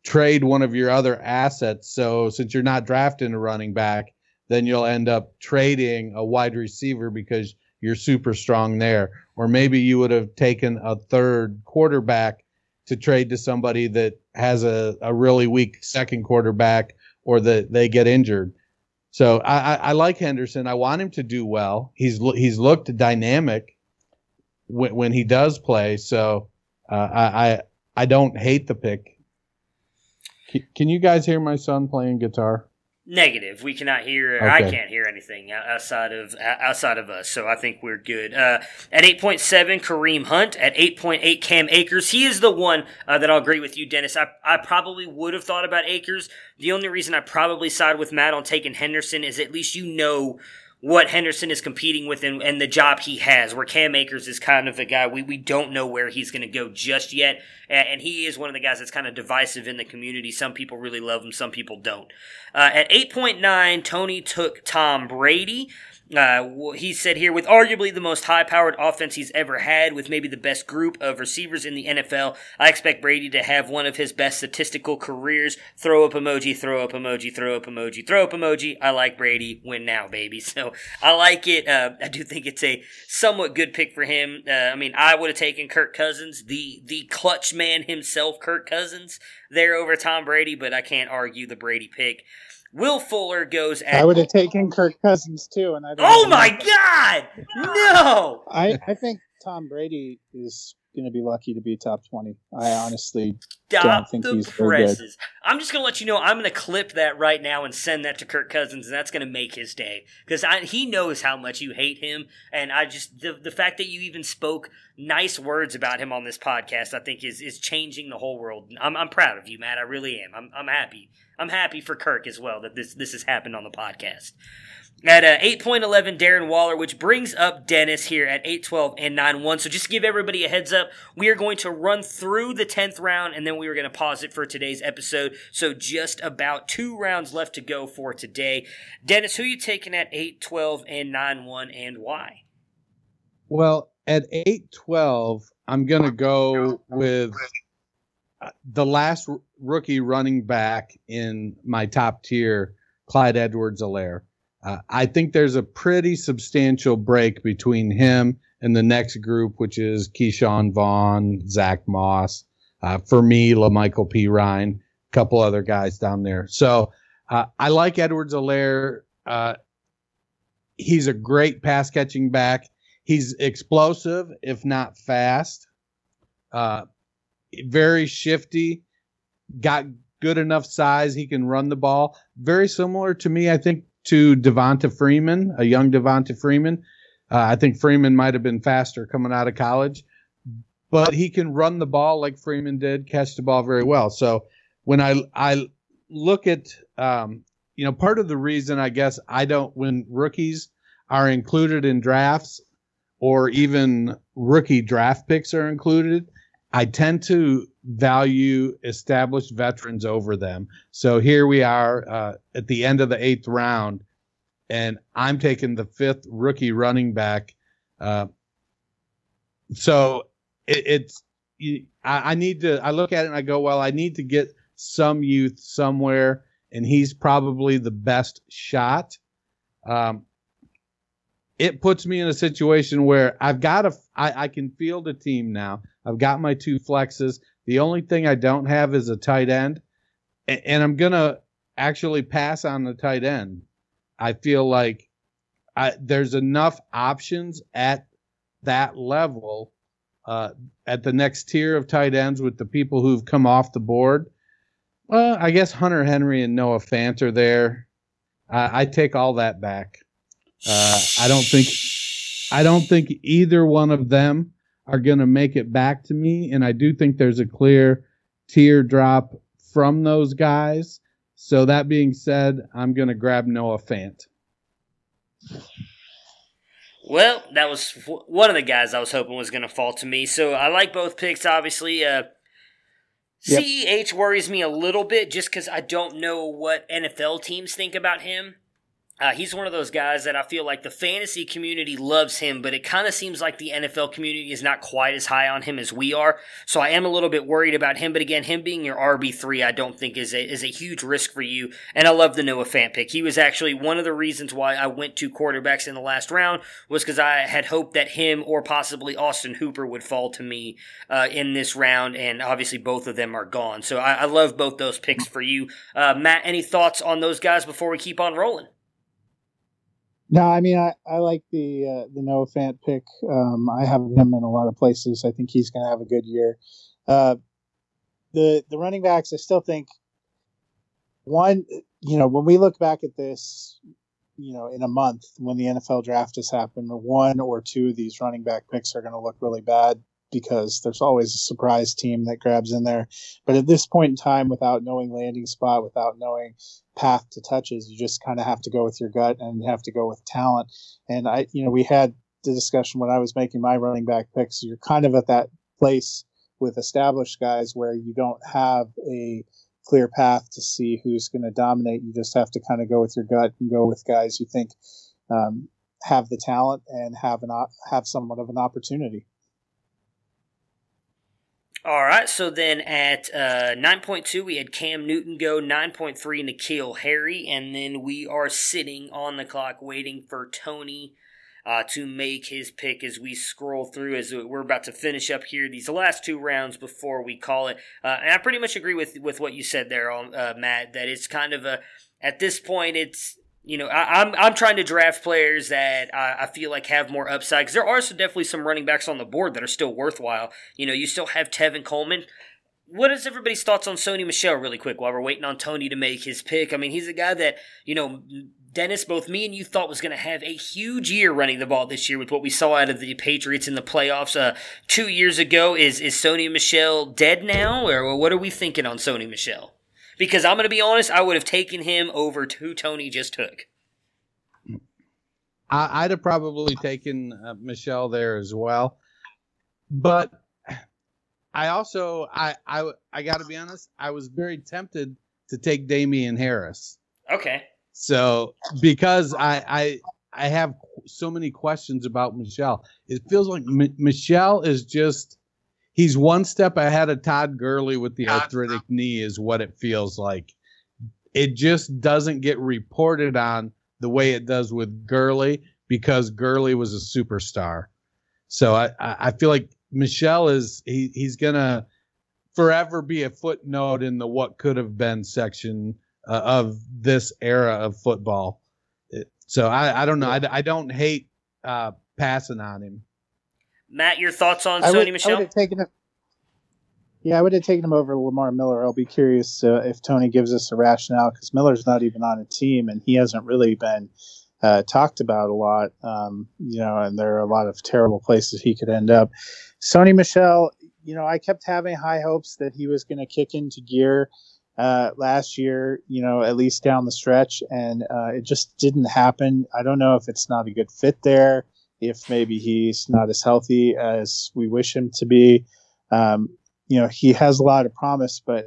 B: trade one of your other assets. So since you're not drafting a running back, then you'll end up trading a wide receiver because you're super strong there. Or maybe you would have taken a third quarterback to trade to somebody that has a, a really weak second quarterback or that they get injured. So I, I, I like Henderson. I want him to do well. He's he's looked dynamic when, when he does play. So uh, I, I I don't hate the pick. Can you guys hear my son playing guitar?
A: Negative. We cannot hear. Okay. I can't hear anything outside of outside of us. So I think we're good. Uh, at eight point seven, Kareem Hunt. At eight point eight, Cam Akers. He is the one uh, that I'll agree with you, Dennis. I I probably would have thought about Akers. The only reason I probably side with Matt on taking Henderson is at least you know what Henderson is competing with and, and, the job he has, where Cam Akers is kind of the guy we, we don't know where he's going to go just yet. And, and, he is one of the guys that's kind of divisive in the community. Some people really love him, some people don't. Uh, at 8.9, Tony took Tom Brady. Uh, he said here, with arguably the most high powered offense he's ever had, with maybe the best group of receivers in the NFL, I expect Brady to have one of his best statistical careers. Throw up emoji, throw up emoji, throw up emoji, throw up emoji. I like Brady. Win now, baby. (laughs) So I like it. Uh, I do think it's a somewhat good pick for him. Uh, I mean, I would have taken Kirk Cousins, the, the clutch man himself, Kirk Cousins, there over Tom Brady, but I can't argue the Brady pick. Will Fuller goes at.
C: I would have taken Kirk Cousins too, and I.
A: Oh my God! No.
C: I I think Tom Brady is going to be lucky to be top 20. I honestly
A: Stop
C: don't think
A: the
C: he's
A: presses.
C: very good.
A: I'm just going to let you know I'm going to clip that right now and send that to Kirk Cousins, and that's going to make his day because he knows how much you hate him, and I just the the fact that you even spoke nice words about him on this podcast, I think is is changing the whole world. I'm I'm proud of you, Matt. I really am. I'm I'm happy. I'm happy for Kirk as well that this this has happened on the podcast. At uh, 8.11, Darren Waller, which brings up Dennis here at 8.12 and 9.1. So just give everybody a heads up. We are going to run through the 10th round and then we are going to pause it for today's episode. So just about two rounds left to go for today. Dennis, who are you taking at 8.12 and 9.1 and why?
B: Well, at 8.12, I'm going to go with uh, the last rookie running back in my top tier, Clyde Edwards-Helaire. Uh, I think there's a pretty substantial break between him and the next group, which is Ke'Shawn Vaughn, Zach Moss, uh, for me, La'Mical Perine, a couple other guys down there. So uh, I like Edwards-Helaire. Uh, he's a great pass catching back. He's explosive, if not fast. Uh, very shifty. Got good enough size. He can run the ball. Very similar to me, I think, to Devonta Freeman, a young Devonta Freeman. Uh, I think Freeman might have been faster coming out of college, but he can run the ball like Freeman did, catch the ball very well. So when I I look at um, you know part of the reason I guess I don't when rookies are included in drafts or even rookie draft picks are included, I tend to value established veterans over them. So here we are uh, at the end of the eighth round, and I'm taking the fifth rookie running back. Uh, so it, it's I, I, need to. I look at it and I go, well, I need to get some youth somewhere, and he's probably the best shot. Um, it puts me in a situation where I've got a, I, I can field a team now. I've got my two flexes. The only thing I don't have is a tight end, and, I'm gonna actually pass on the tight end. I feel like I, there's enough options at that level, uh, at the next tier of tight ends with the people who've come off the board. Well, I guess Hunter Henry and Noah Fant are there. I take all that back. Uh, I don't think I don't think either one of them are going to make it back to me. And I do think there's a clear teardrop from those guys. So that being said, I'm going to grab Noah Fant.
A: Well, that was one of the guys I was hoping was going to fall to me. So I like both picks, obviously. Uh, yep. CEH worries me a little bit just because I don't know what NFL teams think about him. Uh, he's one of those guys that I feel like the fantasy community loves him, but it kind of seems like the NFL community is not quite as high on him as we are. So I am a little bit worried about him. But again, him being your RB three, I don't think is a is a huge risk for you. And I love the Noah Fant pick. He was actually one of the reasons why I went to quarterbacks in the last round was because I had hoped that him or possibly Austin Hooper would fall to me uh, in this round, and obviously both of them are gone. So I, I love both those picks for you, uh, Matt. Any thoughts on those guys before we keep on rolling?
C: No, I mean I, I like the uh, the Noah Fant pick. Um, I have him in a lot of places. I think he's going to have a good year. Uh, the the running backs, I still think one. You know, when we look back at this, you know, in a month when the NFL draft has happened, one or two of these running back picks are going to look really bad because there's always a surprise team that grabs in there. But at this point in time, without knowing landing spot, without knowing path to touches, you just kind of have to go with your gut and have to go with talent. And I, you know, we had the discussion when I was making my running back picks. You're kind of at that place with established guys where you don't have a clear path to see who's going to dominate. You just have to kind of go with your gut and go with guys you think um, have the talent and have an have somewhat of an opportunity.
A: All right, so then at uh, 9.2, we had Cam Newton go, 9.3, N'Keal Harry, and then we are sitting on the clock waiting for Tony uh, to make his pick as we scroll through as we're about to finish up here these last two rounds before we call it. Uh, and I pretty much agree with, with what you said there, uh, Matt, that it's kind of a, at this point, it's you know, I, am I'm, I'm trying to draft players that I, I feel like have more upside because there are some, definitely some running backs on the board that are still worthwhile. You know, you still have Tevin Coleman. What is everybody's thoughts on Sony Michel, really quick, while we're waiting on Tony to make his pick? I mean, he's a guy that you know, Dennis, both me and you thought was going to have a huge year running the ball this year with what we saw out of the Patriots in the playoffs uh, two years ago. Is is Sony Michel dead now, or what are we thinking on Sony Michel? Because I'm going to be honest, I would have taken him over to Tony just took.
B: I, would have probably taken uh, Michel there as well, but I also I I I got to be honest, I was very tempted to take Damien Harris.
A: Okay.
B: So because I I I have so many questions about Michel, it feels like M- Michel is just he's one step ahead of Todd Gurley with the arthritic knee, is what it feels like. It just doesn't get reported on the way it does with Gurley because Gurley was a superstar. So I, I feel like Michel is he, he's gonna forever be a footnote in the what could have been section uh, of this era of football. So I, I don't know. I, I don't hate uh, passing on him.
A: Matt, your thoughts on I Sony would, Michel? I would have taken.
C: Yeah, I would have taken him over Lamar Miller. I'll be curious uh, if Tony gives us a rationale because Miller's not even on a team and he hasn't really been uh, talked about a lot. Um, you know, and there are a lot of terrible places he could end up. Sony Michel, you know, I kept having high hopes that he was going to kick into gear uh, last year, you know, at least down the stretch, and uh, it just didn't happen. I don't know if it's not a good fit there, if maybe he's not as healthy as we wish him to be. Um, you know, he has a lot of promise, but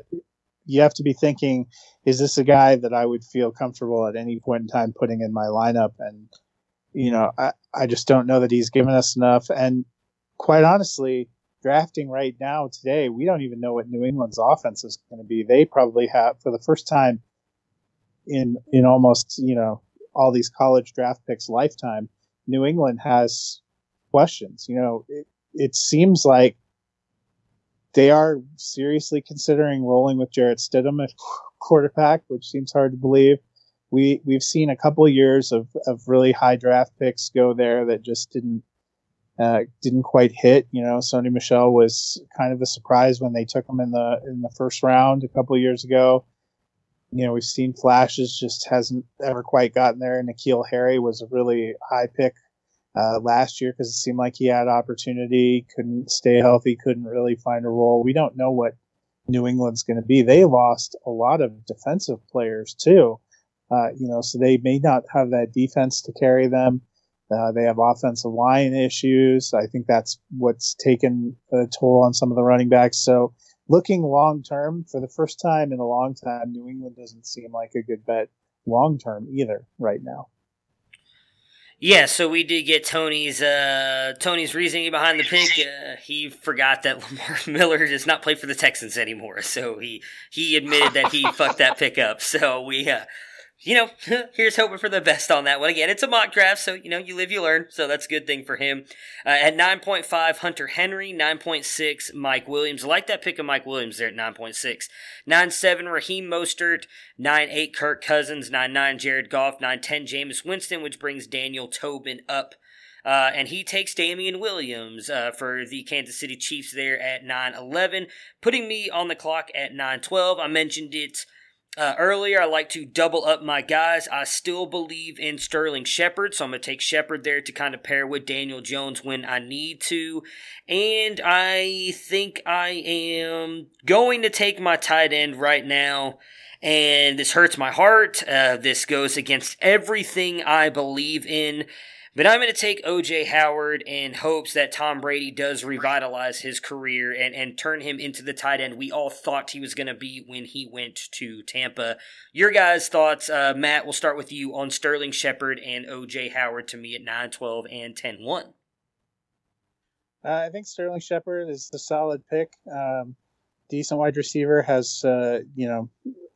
C: you have to be thinking, is this a guy that I would feel comfortable at any point in time putting in my lineup? And, you know, I, I just don't know that he's given us enough. And quite honestly, drafting right now today, we don't even know what New England's offense is going to be. They probably have, for the first time in in almost you know all these college draft picks lifetime, New England has questions. You know, it, it seems like they are seriously considering rolling with Jarrett Stidham at quarterback, which seems hard to believe. We we've seen a couple of years of, of really high draft picks go there that just didn't uh, didn't quite hit. You know, Sony Michel was kind of a surprise when they took him in the in the first round a couple of years ago. You know, we've seen flashes, just hasn't ever quite gotten there. N'Keal Harry was a really high pick uh, last year because it seemed like he had opportunity, couldn't stay healthy, couldn't really find a role. We don't know what New England's going to be. They lost a lot of defensive players too, uh, you know, so they may not have that defense to carry them. Uh, they have offensive line issues. I think that's what's taken a toll on some of the running backs. So, looking long term, for the first time in a long time, New England doesn't seem like a good bet long term either right now.
A: Yeah, so we did get Tony's uh, Tony's reasoning behind the pick. Uh, he forgot that (laughs) Lamar Miller does not play for the Texans anymore, so he he admitted that he (laughs) fucked that pick up. So we uh, you know, (laughs) here's hoping for the best on that one. Again, it's a mock draft, so, you know, you live, you learn. So that's a good thing for him. Uh, at 9.5, Hunter Henry. 9.6, Mike Williams. I like that pick of Mike Williams there at 9.6. 9.7, Raheem Mostert. 9.8, Kirk Cousins. 9.9, Jared Goff. 9.10, Jameis Winston, which brings Daniel Tobin up. Uh, and he takes Damien Williams uh, for the Kansas City Chiefs there at 9-11, putting me on the clock at 9-12. I mentioned it uh, earlier, I like to double up my guys. I still believe in Sterling Shepard, so I'm going to take Shepard there to kind of pair with Daniel Jones when I need to. And I think I am going to take my tight end right now. And this hurts my heart. Uh, this goes against everything I believe in. But I'm going to take OJ Howard in hopes that Tom Brady does revitalize his career and, and turn him into the tight end we all thought he was going to be when he went to Tampa. Your guys' thoughts, uh, Matt, we'll start with you on Sterling Shepard and OJ Howard to me at 9 12 and 10 1.
C: Uh, I think Sterling Shepard is the solid pick. Um, decent wide receiver has, uh, you know,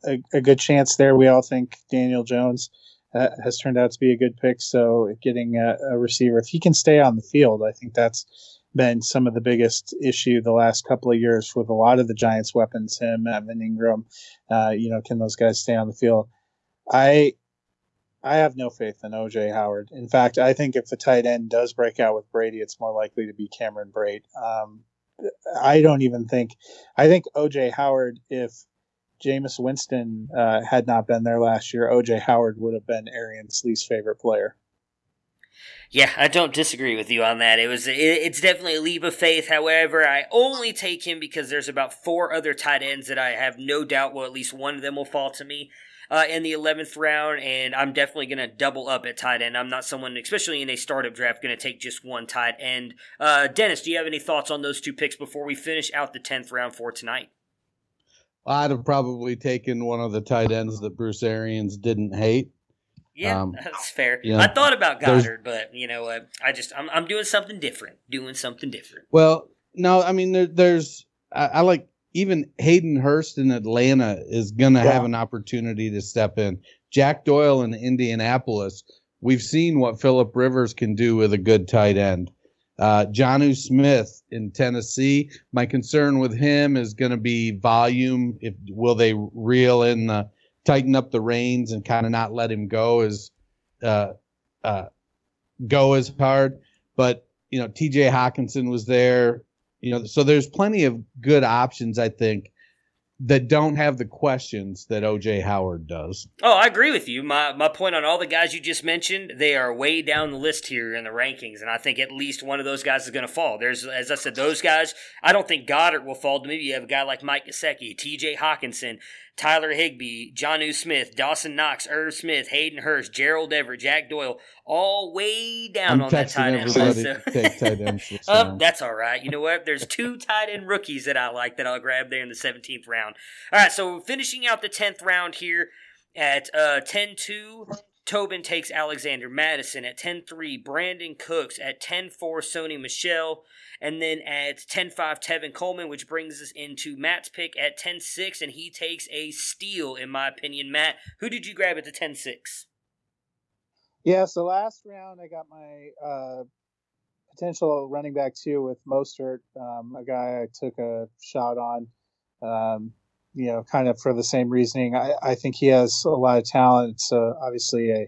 C: a, a, good chance there. We all think Daniel Jones has turned out to be a good pick. So getting a, a, receiver, if he can stay on the field, I think that's been some of the biggest issue the last couple of years with a lot of the Giants' weapons. Him, Evan Engram, uh, you know, can those guys stay on the field? I I have no faith in OJ Howard. In fact, I think if the tight end does break out with Brady, it's more likely to be Cameron Brate. Um, I don't even think. I think OJ Howard, if Jameis Winston uh, had not been there last year, OJ Howard would have been Arian's least favorite player.
A: Yeah, I don't disagree with you on that. It was it, it's definitely a leap of faith. However, I only take him because there's about four other tight ends that I have no doubt will at least one of them will fall to me uh, in the eleventh round, and I'm definitely going to double up at tight end. I'm not someone, especially in a startup draft, going to take just one tight end. Uh, Dennis, do you have any thoughts on those two picks before we finish out the tenth round for tonight?
B: I'd have probably taken one of the tight ends that Bruce Arians didn't hate.
A: Yeah, um, that's fair. I thought about Goedert, but you know, uh, I just I'm I'm doing something different. Doing something different.
B: Well, no, I mean there, there's I, I, like even Hayden Hurst in Atlanta is going to yeah. have an opportunity to step in. Jack Doyle in Indianapolis. We've seen what Philip Rivers can do with a good tight end. Uh, Jonnu Smith in Tennessee. My concern with him is going to be volume. If will they reel in the tighten up the reins and kind of not let him go as uh, uh, go as hard. But you know, T.J. Hockenson was there. You know, so there's plenty of good options. I think that don't have the questions that OJ Howard does.
A: Oh, I agree with you. My my point on all the guys you just mentioned, they are way down the list here in the rankings, and I think at least one of those guys is going to fall. There's, as I said, those guys. I don't think Goedert will fall. To maybe you have a guy like Mike Gesicki, T.J. Hockenson, Tyler Higbee, Jonnu Smith, Dawson Knox, Irv Smith, Hayden Hurst, Gerald Everett, Jack Doyle, all way down
B: I'm
A: on that tight end list. So. (laughs)
B: tight
A: um, that's all right. You know what? There's two tight end rookies that I like that I'll grab there in the 17th round. All right, so finishing out the 10th round here at uh, 10 2. Tobin takes Alexander Mattison. at 10 3. Brandin Cooks at 10 4. Sony Michel. And then at 10 5, Tevin Coleman, which brings us into Matt's pick at 10 6. And he takes a steal, in my opinion. Matt, who did you grab at the 10 6?
C: Yeah, so last round I got my uh, potential running back two with Mostert, um, a guy I took a shot on. Um, you know, kind of for the same reasoning. I, I think he has a lot of talent. Uh, obviously a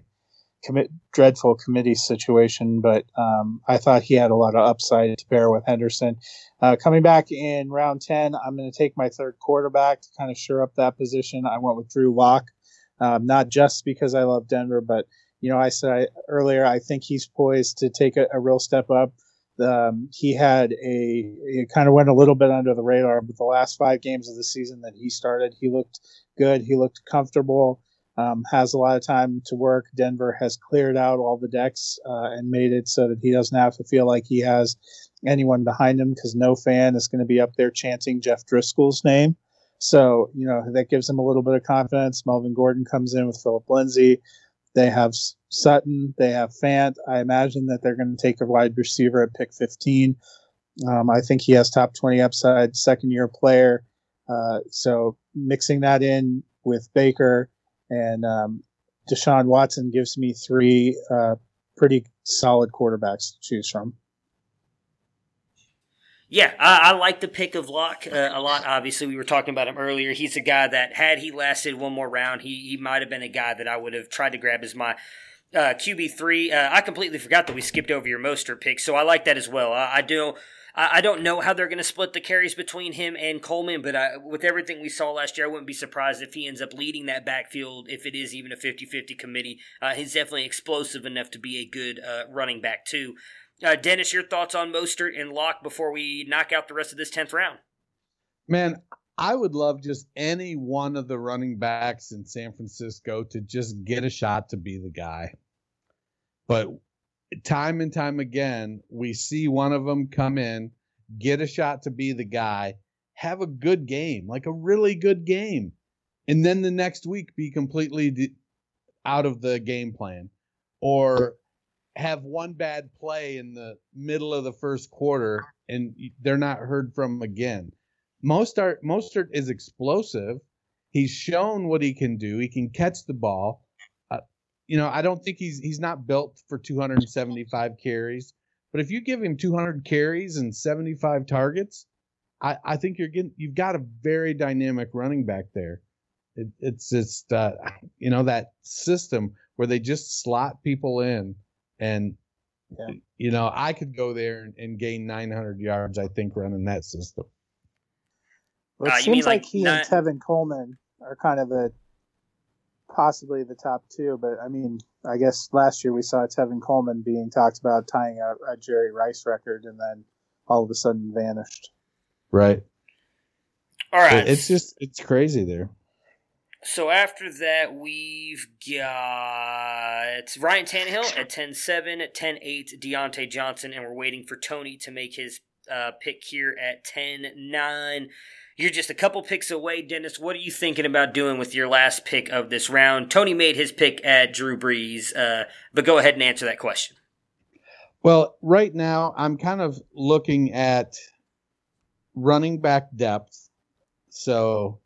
C: commit, dreadful committee situation, but um, I thought he had a lot of upside to bear with Henderson. Uh, coming back in round 10, I'm going to take my third quarterback to kind of shore up that position. I went with Drew Lock, um, not just because I love Denver, but, you know, I said earlier, I think he's poised to take a, a real step up. Um, he had a it kind of went a little bit under the radar, but the last five games of the season that he started, he looked good. He looked comfortable. Um, has a lot of time to work. Denver has cleared out all the decks uh, and made it so that he doesn't have to feel like he has anyone behind him because no fan is going to be up there chanting Jeff Driskel's name. So, you know, that gives him a little bit of confidence. Melvin Gordon comes in with Philip Lindsay. They have Sutton. They have Fant. I imagine that they're going to take a wide receiver at pick 15. Um, I think he has top 20 upside, second year player. Uh, so mixing that in with Baker and um, Deshaun Watson gives me three uh, pretty solid quarterbacks to choose from.
A: Yeah, I, I, like the pick of Lock uh, a lot. Obviously, we were talking about him earlier. He's a guy that, had he lasted one more round, he, he might have been a guy that I would have tried to grab as my uh, QB three. Uh, I completely forgot that we skipped over your Mostert pick, so I like that as well. I, I do. I, don't know how they're going to split the carries between him and Coleman, but I, with everything we saw last year, I wouldn't be surprised if he ends up leading that backfield. If it is even a 50-50 committee, uh, he's definitely explosive enough to be a good uh, running back too. Uh, Dennis, your thoughts on Mostert and Lock before we knock out the rest of this tenth round?
B: Man, I would love just any one of the running backs in San Francisco to just get a shot to be the guy. But time and time again, we see one of them come in, get a shot to be the guy, have a good game, like a really good game, and then the next week be completely de- out of the game plan or have one bad play in the middle of the first quarter and they're not heard from again. Mostert Mostert is explosive. He's shown what he can do. He can catch the ball. You know, I don't think he's he's not built for 275 carries, but if you give him 200 carries and 75 targets, I, I think you're getting you've got a very dynamic running back there. It, it's just uh, you know that system where they just slot people in and yeah. you know, I could go there and, and, gain 900 yards. I think running that system.
C: Well, it uh, seems like, like, he not... and Tevin Coleman are kind of the possibly the top two. But I mean, I guess last year we saw Tevin Coleman being talked about tying a, a Jerry Rice record, and then all of a sudden vanished.
B: Right.
A: All right.
B: It's just it's crazy there.
A: So after that, we've got it's Ryan Tannehill at 10 7, 10 8, Diontae Johnson, and we're waiting for Tony to make his uh, pick here at 10 9. You're just a couple picks away, Dennis. What are you thinking about doing with your last pick of this round? Tony made his pick at Drew Brees, uh, but go ahead and answer that question.
B: Well, right now, I'm kind of looking at running back depth. So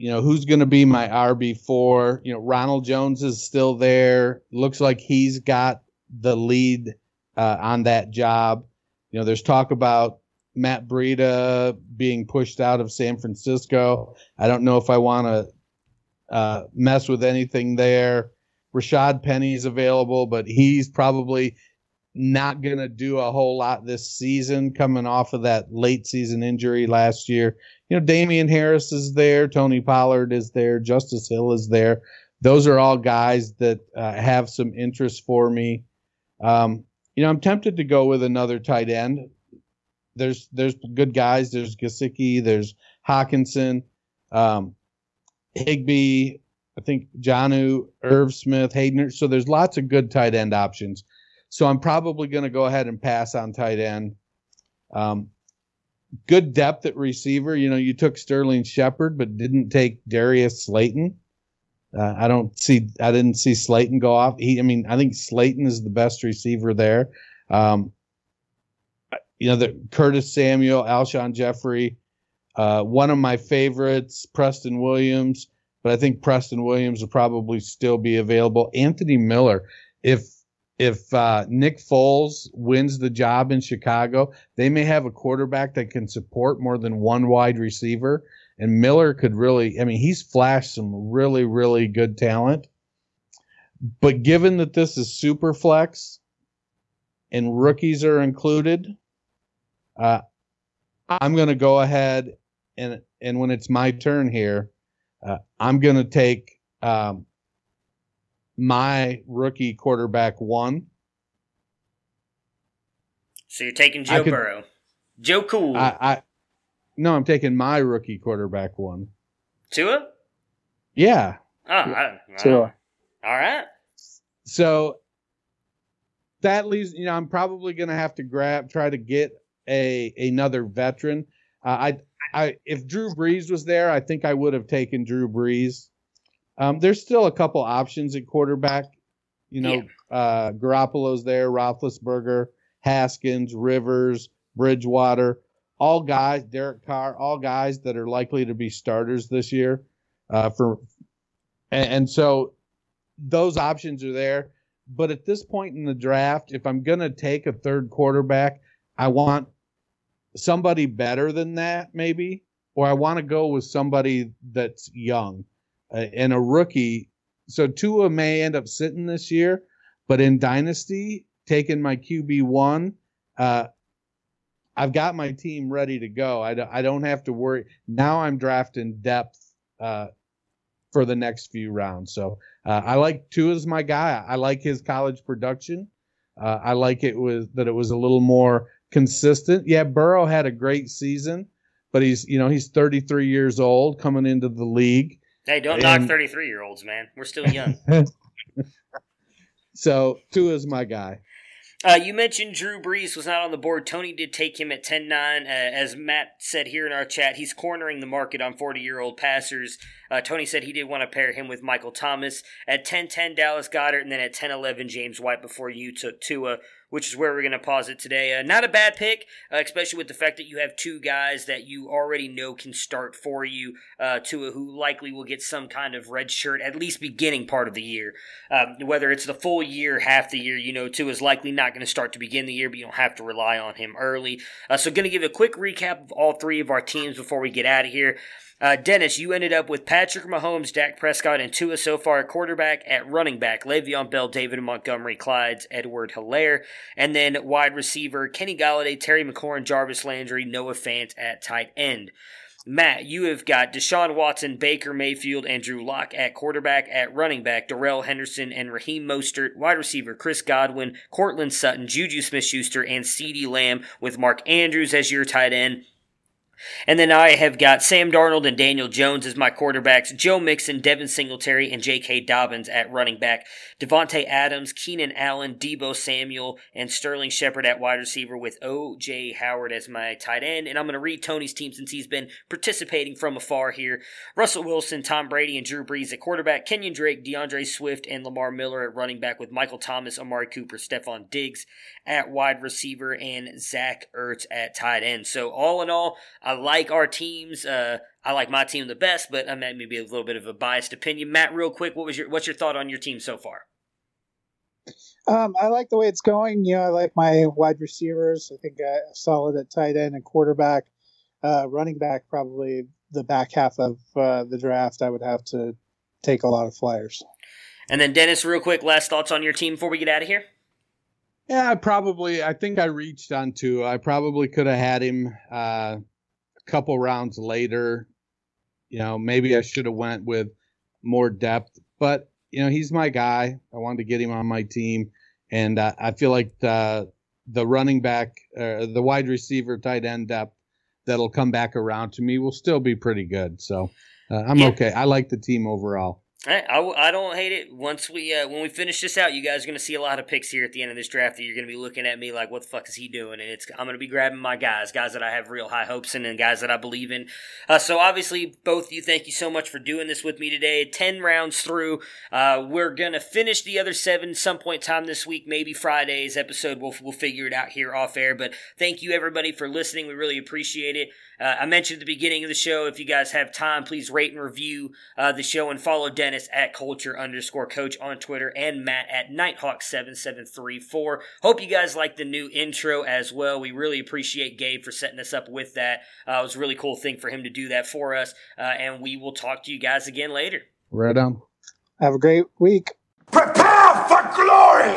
B: you know, who's going to be my RB4? You know, Ronald Jones is still there. Looks like he's got the lead uh, on that job. You know, there's talk about Matt Breida being pushed out of San Francisco. I don't know if I want to uh, mess with anything there. Rashaad Penny's available, but he's probably not going to do a whole lot this season coming off of that late season injury last year you know, Damien Harris is there, Tony Pollard is there, Justice Hill is there. Those are all guys that uh, have some interest for me. Um, you know, I'm tempted to go with another tight end. There's there's good guys. There's Gesicki. There's Hockenson, um, Higbee. I think Jonnu, Irv Smith, Hayden. So there's lots of good tight end options. So I'm probably going to go ahead and pass on tight end. Um, good depth at receiver. You know, you took Sterling Shepard, but didn't take Darius Slayton. Uh, I don't see. I didn't see Slayton go off. He, I mean, I think Slayton is the best receiver there. Um, you know, the Curtis Samuel, Alshon Jeffery, uh, one of my favorites, Preston Williams. But I think Preston Williams will probably still be available. Anthony Miller, if if uh, Nick Foles wins the job in Chicago, they may have a quarterback that can support more than one wide receiver. And Miller could really, I mean, he's flashed some really, really good talent. But given that this is super flex and rookies are included, uh, I'm going to go ahead and and when it's my turn here, uh, I'm going to take um, my rookie quarterback one.
A: So you're taking Joe could, Burrow, Joe Cool.
B: I, I no, I'm taking my rookie quarterback one.
A: Tua.
B: Yeah.
A: Oh, I,
C: Tua.
A: All right.
B: So that leaves, you know, I'm probably going to have to grab, try to get a another veteran. Uh, I, I, if Drew Brees was there, I think I would have taken Drew Brees. Um, there's still a couple options at quarterback You know, uh, Garoppolo's there, Roethlisberger, Haskins, Rivers, Bridgewater, all guys, Derek Carr, all guys that are likely to be starters this year. Uh, for and, and so those options are there. But at this point in the draft, if I'm gonna take a third quarterback, I want somebody better than that, maybe, or I want to go with somebody that's young uh, and a rookie. So Tua may end up sitting this year, but in Dynasty, taking my QB one, uh, I've got my team ready to go. I, don't- I don't have to worry. Now I'm drafting depth uh, for the next few rounds. So uh, I like Tua's my guy. I like his college production. Uh, I like it was that it was a little more consistent. Yeah, Burrow had a great season, but he's you know he's 33 years old coming into the league.
A: Hey, don't knock 33 year olds, man. We're still young. (laughs) (laughs)
B: So Tua's my guy.
A: Uh, you mentioned Drew Brees was not on the board. Tony did take him at 10 9. Uh, as Matt said here in our chat, he's cornering the market on 40 year old passers. Uh, Tony said he did want to pair him with Michael Thomas. At 10 10, Dallas Goedert, and then at 10 11, James White before you took Tua, which is where we're going to pause it today. Uh, not a bad pick, uh, especially with the fact that you have two guys that you already know can start for you. Uh, Tua, who likely will get some kind of red shirt, at least beginning part of the year. Um, whether it's the full year, half the year, you know, Tua is likely not going to start to begin the year, but you don't have to rely on him early. Uh, so, going to give a quick recap of all three of our teams before we get out of here. Uh, Dennis, you ended up with Patrick Mahomes, Dak Prescott, and Tua so far at quarterback. At running back, Le'Veon Bell, David Montgomery, Clyde Edwards-Helaire. And then wide receiver, Kenny Golladay, Terry McLaurin, Jarvis Landry, Noah Fant at tight end. Matt, you have got Deshaun Watson, Baker Mayfield, and Drew Lock at quarterback. At running back, Darrell Henderson and Raheem Mostert. Wide receiver, Chris Godwin, Courtland Sutton, Juju Smith Schuster, and CeeDee Lamb with Mark Andrews as your tight end. And then I have got Sam Darnold and Daniel Jones as my quarterbacks, Joe Mixon, Devin Singletary, and J.K. Dobbins at running back, Davante Adams, Keenan Allen, Deebo Samuel, and Sterling Shepard at wide receiver with O.J. Howard as my tight end. And I'm going to read Tony's team since he's been participating from afar here. Russell Wilson, Tom Brady, and Drew Brees at quarterback, Kenyan Drake, D'Andre Swift, and Lamar Miller at running back with Michael Thomas, Amari Cooper, Stefon Diggs at wide receiver, and Zach Ertz at tight end. So all in all, I like our teams. Uh, I like my team the best, but I mean, maybe a little bit of a biased opinion. Matt, real quick, what was your what's your thought on your team so far?
C: Um, I like the way it's going. You know, I like my wide receivers. I think uh, solid at tight end and quarterback. Uh, running back, probably the back half of uh, the draft. I would have to take a lot of flyers.
A: And then Dennis, real quick, last thoughts on your team before we get out of here.
B: Yeah, I probably. I think I reached on Tua. I probably could have had him uh, a couple rounds later. You know, maybe I should have went with more depth, but you know, he's my guy. I wanted to get him on my team, and uh, I feel like the the running back, uh, the wide receiver, tight end depth that'll come back around to me will still be pretty good. So uh, I'm
A: Yeah.
B: okay. I like the team overall.
A: I, I, I don't hate it. Once we uh, when we finish this out, you guys are going to see a lot of picks here at the end of this draft. That you're going to be looking at me like, "What the fuck is he doing?" And it's I'm going to be grabbing my guys, guys that I have real high hopes in, and guys that I believe in. Uh, so obviously, both of you, thank you so much for doing this with me today. Ten rounds through, uh, we're going to finish the other seven some point time this week, maybe Friday's episode. We'll we'll figure it out here off air. But thank you everybody for listening. We really appreciate it. Uh, I mentioned at the beginning of the show, if you guys have time, please rate and review uh, the show and follow Dennis at culture underscore coach on Twitter and Matt at Nighthawk7734. Hope you guys like the new intro as well. We really appreciate Gabe for setting us up with that. Uh, it was a really cool thing for him to do that for us. Uh, and we will talk to you guys again later.
B: Right on.
C: Have a great week.
D: Prepare for glory!